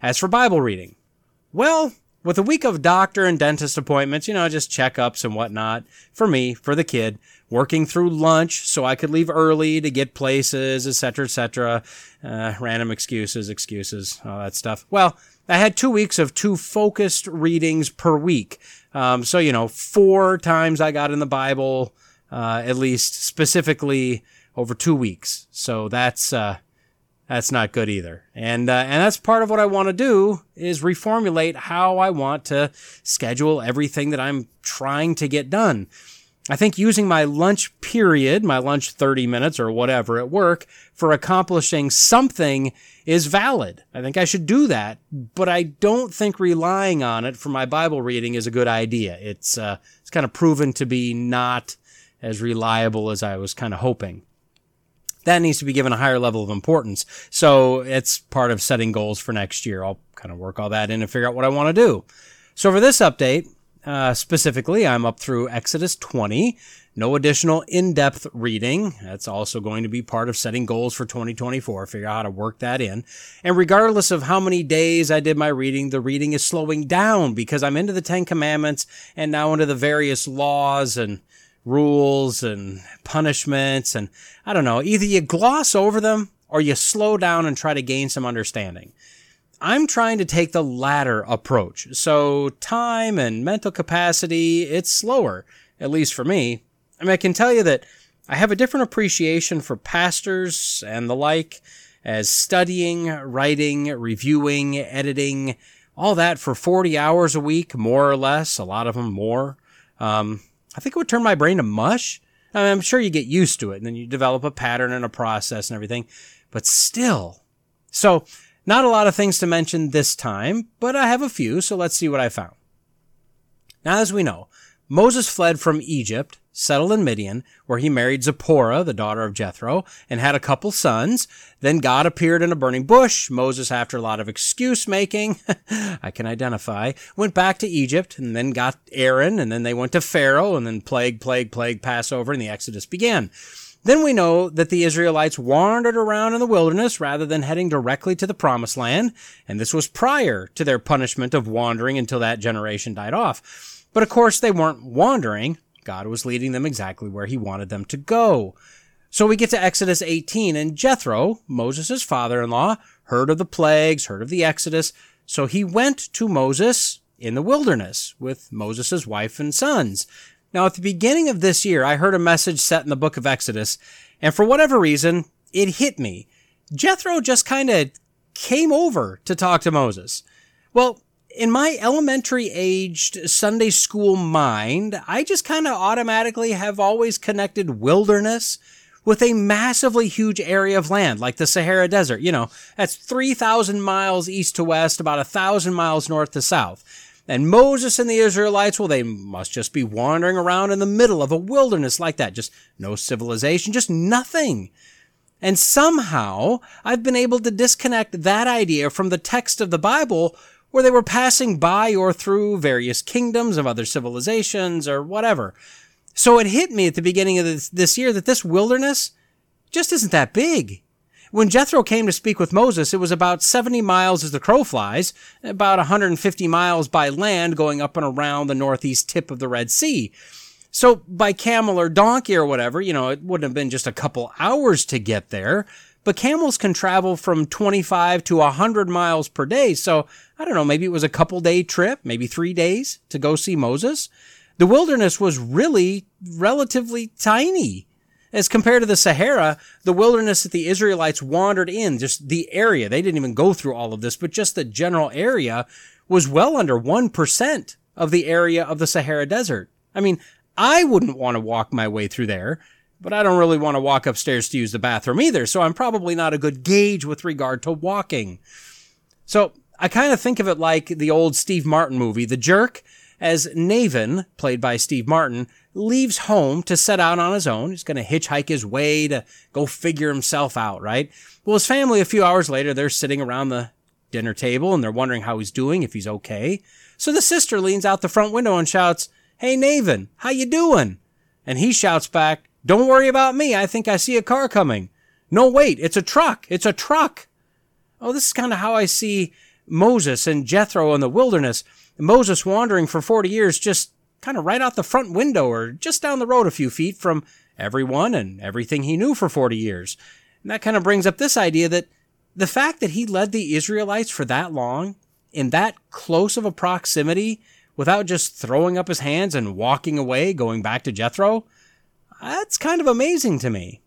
As for Bible reading, well, with a week of doctor and dentist appointments, you know, just checkups and whatnot for me, for the kid, working through lunch so I could leave early to get places, etc., etc., uh, random excuses, excuses, all that stuff. Well, I had two weeks of two focused readings per week. Um, so, you know, four times I got in the Bible, uh, at least specifically over two weeks. So that's, uh, that's not good either. And, uh, and that's part of what I want to do is reformulate how I want to schedule everything that I'm trying to get done. I think using my lunch period, my lunch 30 minutes or whatever at work for accomplishing something is valid. I think I should do that, but I don't think relying on it for my Bible reading is a good idea. It's, uh, it's kind of proven to be not as reliable as I was kind of hoping that needs to be given a higher level of importance. So it's part of setting goals for next year. I'll kind of work all that in and figure out what I want to do. So for this update, uh, specifically, I'm up through Exodus 20. No additional in-depth reading. That's also going to be part of setting goals for 2024. Figure out how to work that in. And regardless of how many days I did my reading, the reading is slowing down because I'm into the Ten Commandments and now into the various laws and rules and punishments. And I don't know, either you gloss over them or you slow down and try to gain some understanding. I'm trying to take the latter approach. So time and mental capacity, it's slower, at least for me. I mean, I can tell you that I have a different appreciation for pastors and the like as studying, writing, reviewing, editing, all that for 40 hours a week, more or less, a lot of them more. Um, I think it would turn my brain to mush. I mean, I'm sure you get used to it and then you develop a pattern and a process and everything, but still. So, not a lot of things to mention this time, but I have a few, so let's see what I found. Now, as we know, Moses fled from Egypt settled in Midian, where he married Zipporah, the daughter of Jethro, and had a couple sons. Then God appeared in a burning bush. Moses, after a lot of excuse making, *laughs* I can identify, went back to Egypt and then got Aaron, and then they went to Pharaoh, and then plague, plague, plague, Passover, and the Exodus began. Then we know that the Israelites wandered around in the wilderness rather than heading directly to the promised land, and this was prior to their punishment of wandering until that generation died off. But of course, they weren't wandering. God was leading them exactly where he wanted them to go. So we get to Exodus 18 and Jethro, Moses' father-in-law, heard of the plagues, heard of the Exodus. So he went to Moses in the wilderness with Moses' wife and sons. Now at the beginning of this year, I heard a message set in the book of Exodus, and for whatever reason, it hit me. Jethro just kind of came over to talk to Moses. Well, in my elementary aged Sunday school mind, I just kind of automatically have always connected wilderness with a massively huge area of land like the Sahara Desert. You know, that's 3,000 miles east to west, about a thousand miles north to south. And Moses and the Israelites, well, they must just be wandering around in the middle of a wilderness like that. Just no civilization, just nothing. And somehow I've been able to disconnect that idea from the text of the Bible where they were passing by or through various kingdoms of other civilizations or whatever. So it hit me at the beginning of this, year that this wilderness just isn't that big. When Jethro came to speak with Moses, it was about 70 miles as the crow flies, about 150 miles by land going up and around the northeast tip of the Red Sea. So by camel or donkey or whatever, you know, it wouldn't have been just a couple hours to get there, but camels can travel from 25 to 100 miles per day. So I don't know, maybe it was a couple day trip, maybe three days to go see Moses. The wilderness was really relatively tiny. As compared to the Sahara, the wilderness that the Israelites wandered in, just the area, they didn't even go through all of this, but just the general area was well under 1% of the area of the Sahara Desert. I mean, I wouldn't want to walk my way through there but I don't really want to walk upstairs to use the bathroom either, so I'm probably not a good gauge with regard to walking. So I kind of think of it like the old Steve Martin movie, The Jerk, as Navin, played by Steve Martin, leaves home to set out on his own. He's going to hitchhike his way to go figure himself out, right? Well, his family, a few hours later, they're sitting around the dinner table and they're wondering how he's doing, if he's okay. So the sister leans out the front window and shouts, Hey, Navin, how you doing? And he shouts back, don't worry about me. I think I see a car coming. No, wait, it's a truck. It's a truck. Oh, this is kind of how I see Moses and Jethro in the wilderness. Moses wandering for 40 years just kind of right out the front window or just down the road a few feet from everyone and everything he knew for 40 years. And that kind of brings up this idea that the fact that he led the Israelites for that long in that close of a proximity without just throwing up his hands and walking away, going back to Jethro, that's kind of amazing to me.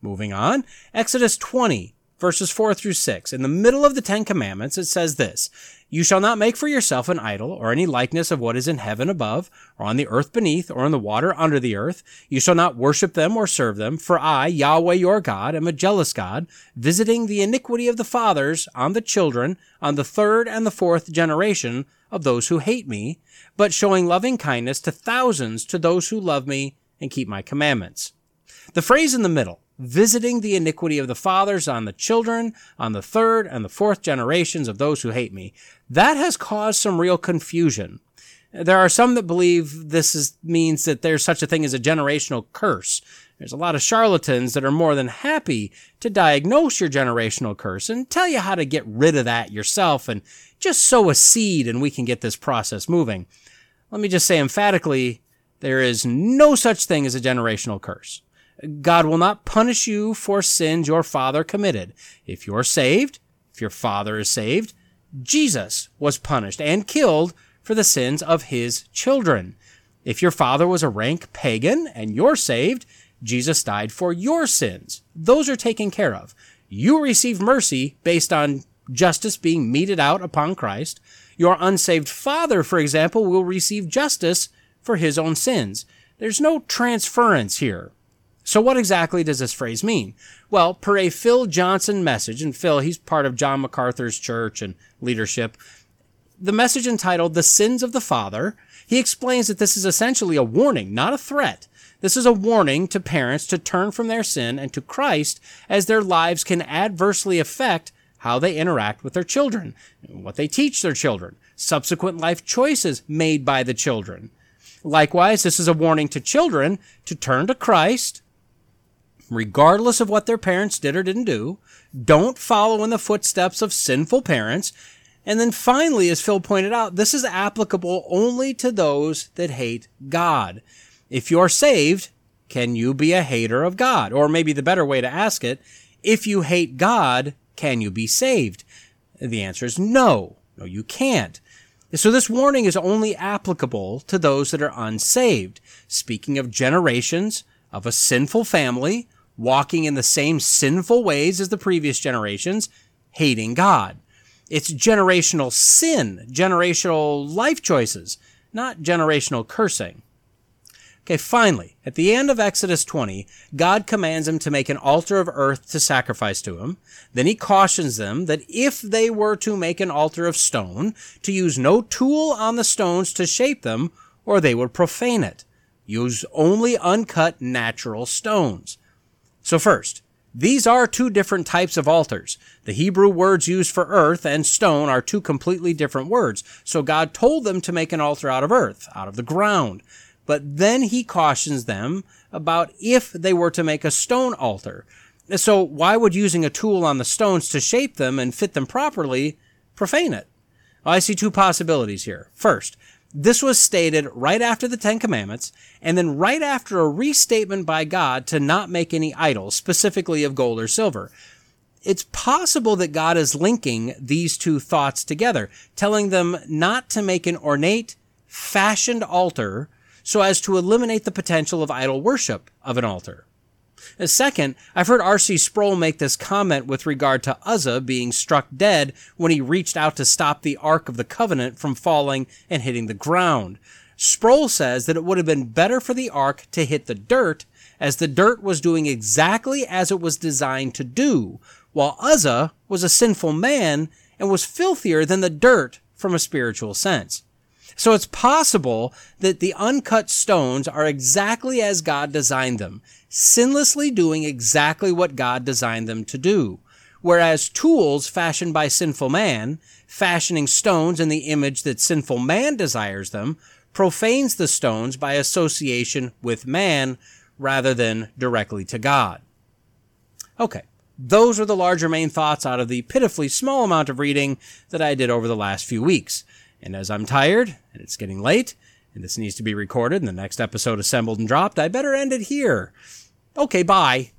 Moving on, Exodus 20, verses 4 through 6. In the middle of the Ten Commandments, it says this You shall not make for yourself an idol, or any likeness of what is in heaven above, or on the earth beneath, or in the water under the earth. You shall not worship them or serve them, for I, Yahweh your God, am a jealous God, visiting the iniquity of the fathers on the children, on the third and the fourth generation of those who hate me, but showing loving kindness to thousands to those who love me and keep my commandments. The phrase in the middle, visiting the iniquity of the fathers on the children, on the third and the fourth generations of those who hate me. That has caused some real confusion. There are some that believe this is, means that there's such a thing as a generational curse. There's a lot of charlatans that are more than happy to diagnose your generational curse and tell you how to get rid of that yourself and just sow a seed and we can get this process moving. Let me just say emphatically, there is no such thing as a generational curse. God will not punish you for sins your father committed. If you're saved, if your father is saved, Jesus was punished and killed for the sins of his children. If your father was a rank pagan and you're saved, Jesus died for your sins. Those are taken care of. You receive mercy based on justice being meted out upon Christ. Your unsaved father, for example, will receive justice for his own sins. There's no transference here. So what exactly does this phrase mean? Well, per a Phil Johnson message, and Phil, he's part of John MacArthur's church and leadership, the message entitled The Sins of the Father, he explains that this is essentially a warning, not a threat. This is a warning to parents to turn from their sin and to Christ as their lives can adversely affect how they interact with their children, what they teach their children, subsequent life choices made by the children. Likewise, this is a warning to children to turn to Christ, regardless of what their parents did or didn't do. Don't follow in the footsteps of sinful parents. And then finally, as Phil pointed out, this is applicable only to those that hate God. If you're saved, can you be a hater of God? Or maybe the better way to ask it, if you hate God, can you be saved? The answer is no. No, you can't. So this warning is only applicable to those that are unsaved. Speaking of generations of a sinful family walking in the same sinful ways as the previous generations, hating God. It's generational sin, generational life choices, not generational cursing. Okay, finally, at the end of Exodus 20, God commands them to make an altar of earth to sacrifice to him. Then he cautions them that if they were to make an altar of stone, to use no tool on the stones to shape them, or they would profane it. Use only uncut natural stones. So first, these are two different types of altars. The Hebrew words used for earth and stone are two completely different words. So God told them to make an altar out of earth, out of the ground. But then he cautions them about if they were to make a stone altar. So why would using a tool on the stones to shape them and fit them properly profane it? Well, I see two possibilities here. First, this was stated right after the Ten Commandments, and then right after a restatement by God to not make any idols, specifically of gold or silver. It's possible that God is linking these two thoughts together, telling them not to make an ornate, fashioned altar so as to eliminate the potential of idol worship of an altar. Second, I've heard R.C. Sproul make this comment with regard to Uzzah being struck dead when he reached out to stop the Ark of the Covenant from falling and hitting the ground. Sproul says that it would have been better for the Ark to hit the dirt, as the dirt was doing exactly as it was designed to do, while Uzzah was a sinful man and was filthier than the dirt from a spiritual sense. So it's possible that the uncut stones are exactly as God designed them, sinlessly doing exactly what God designed them to do. Whereas tools fashioned by sinful man, fashioning stones in the image that sinful man desires them, profanes the stones by association with man rather than directly to God. Okay, those are the larger main thoughts out of the pitifully small amount of reading that I did over the last few weeks. And as I'm tired and it's getting late and this needs to be recorded and the next episode assembled and dropped, I better end it here. Okay, bye.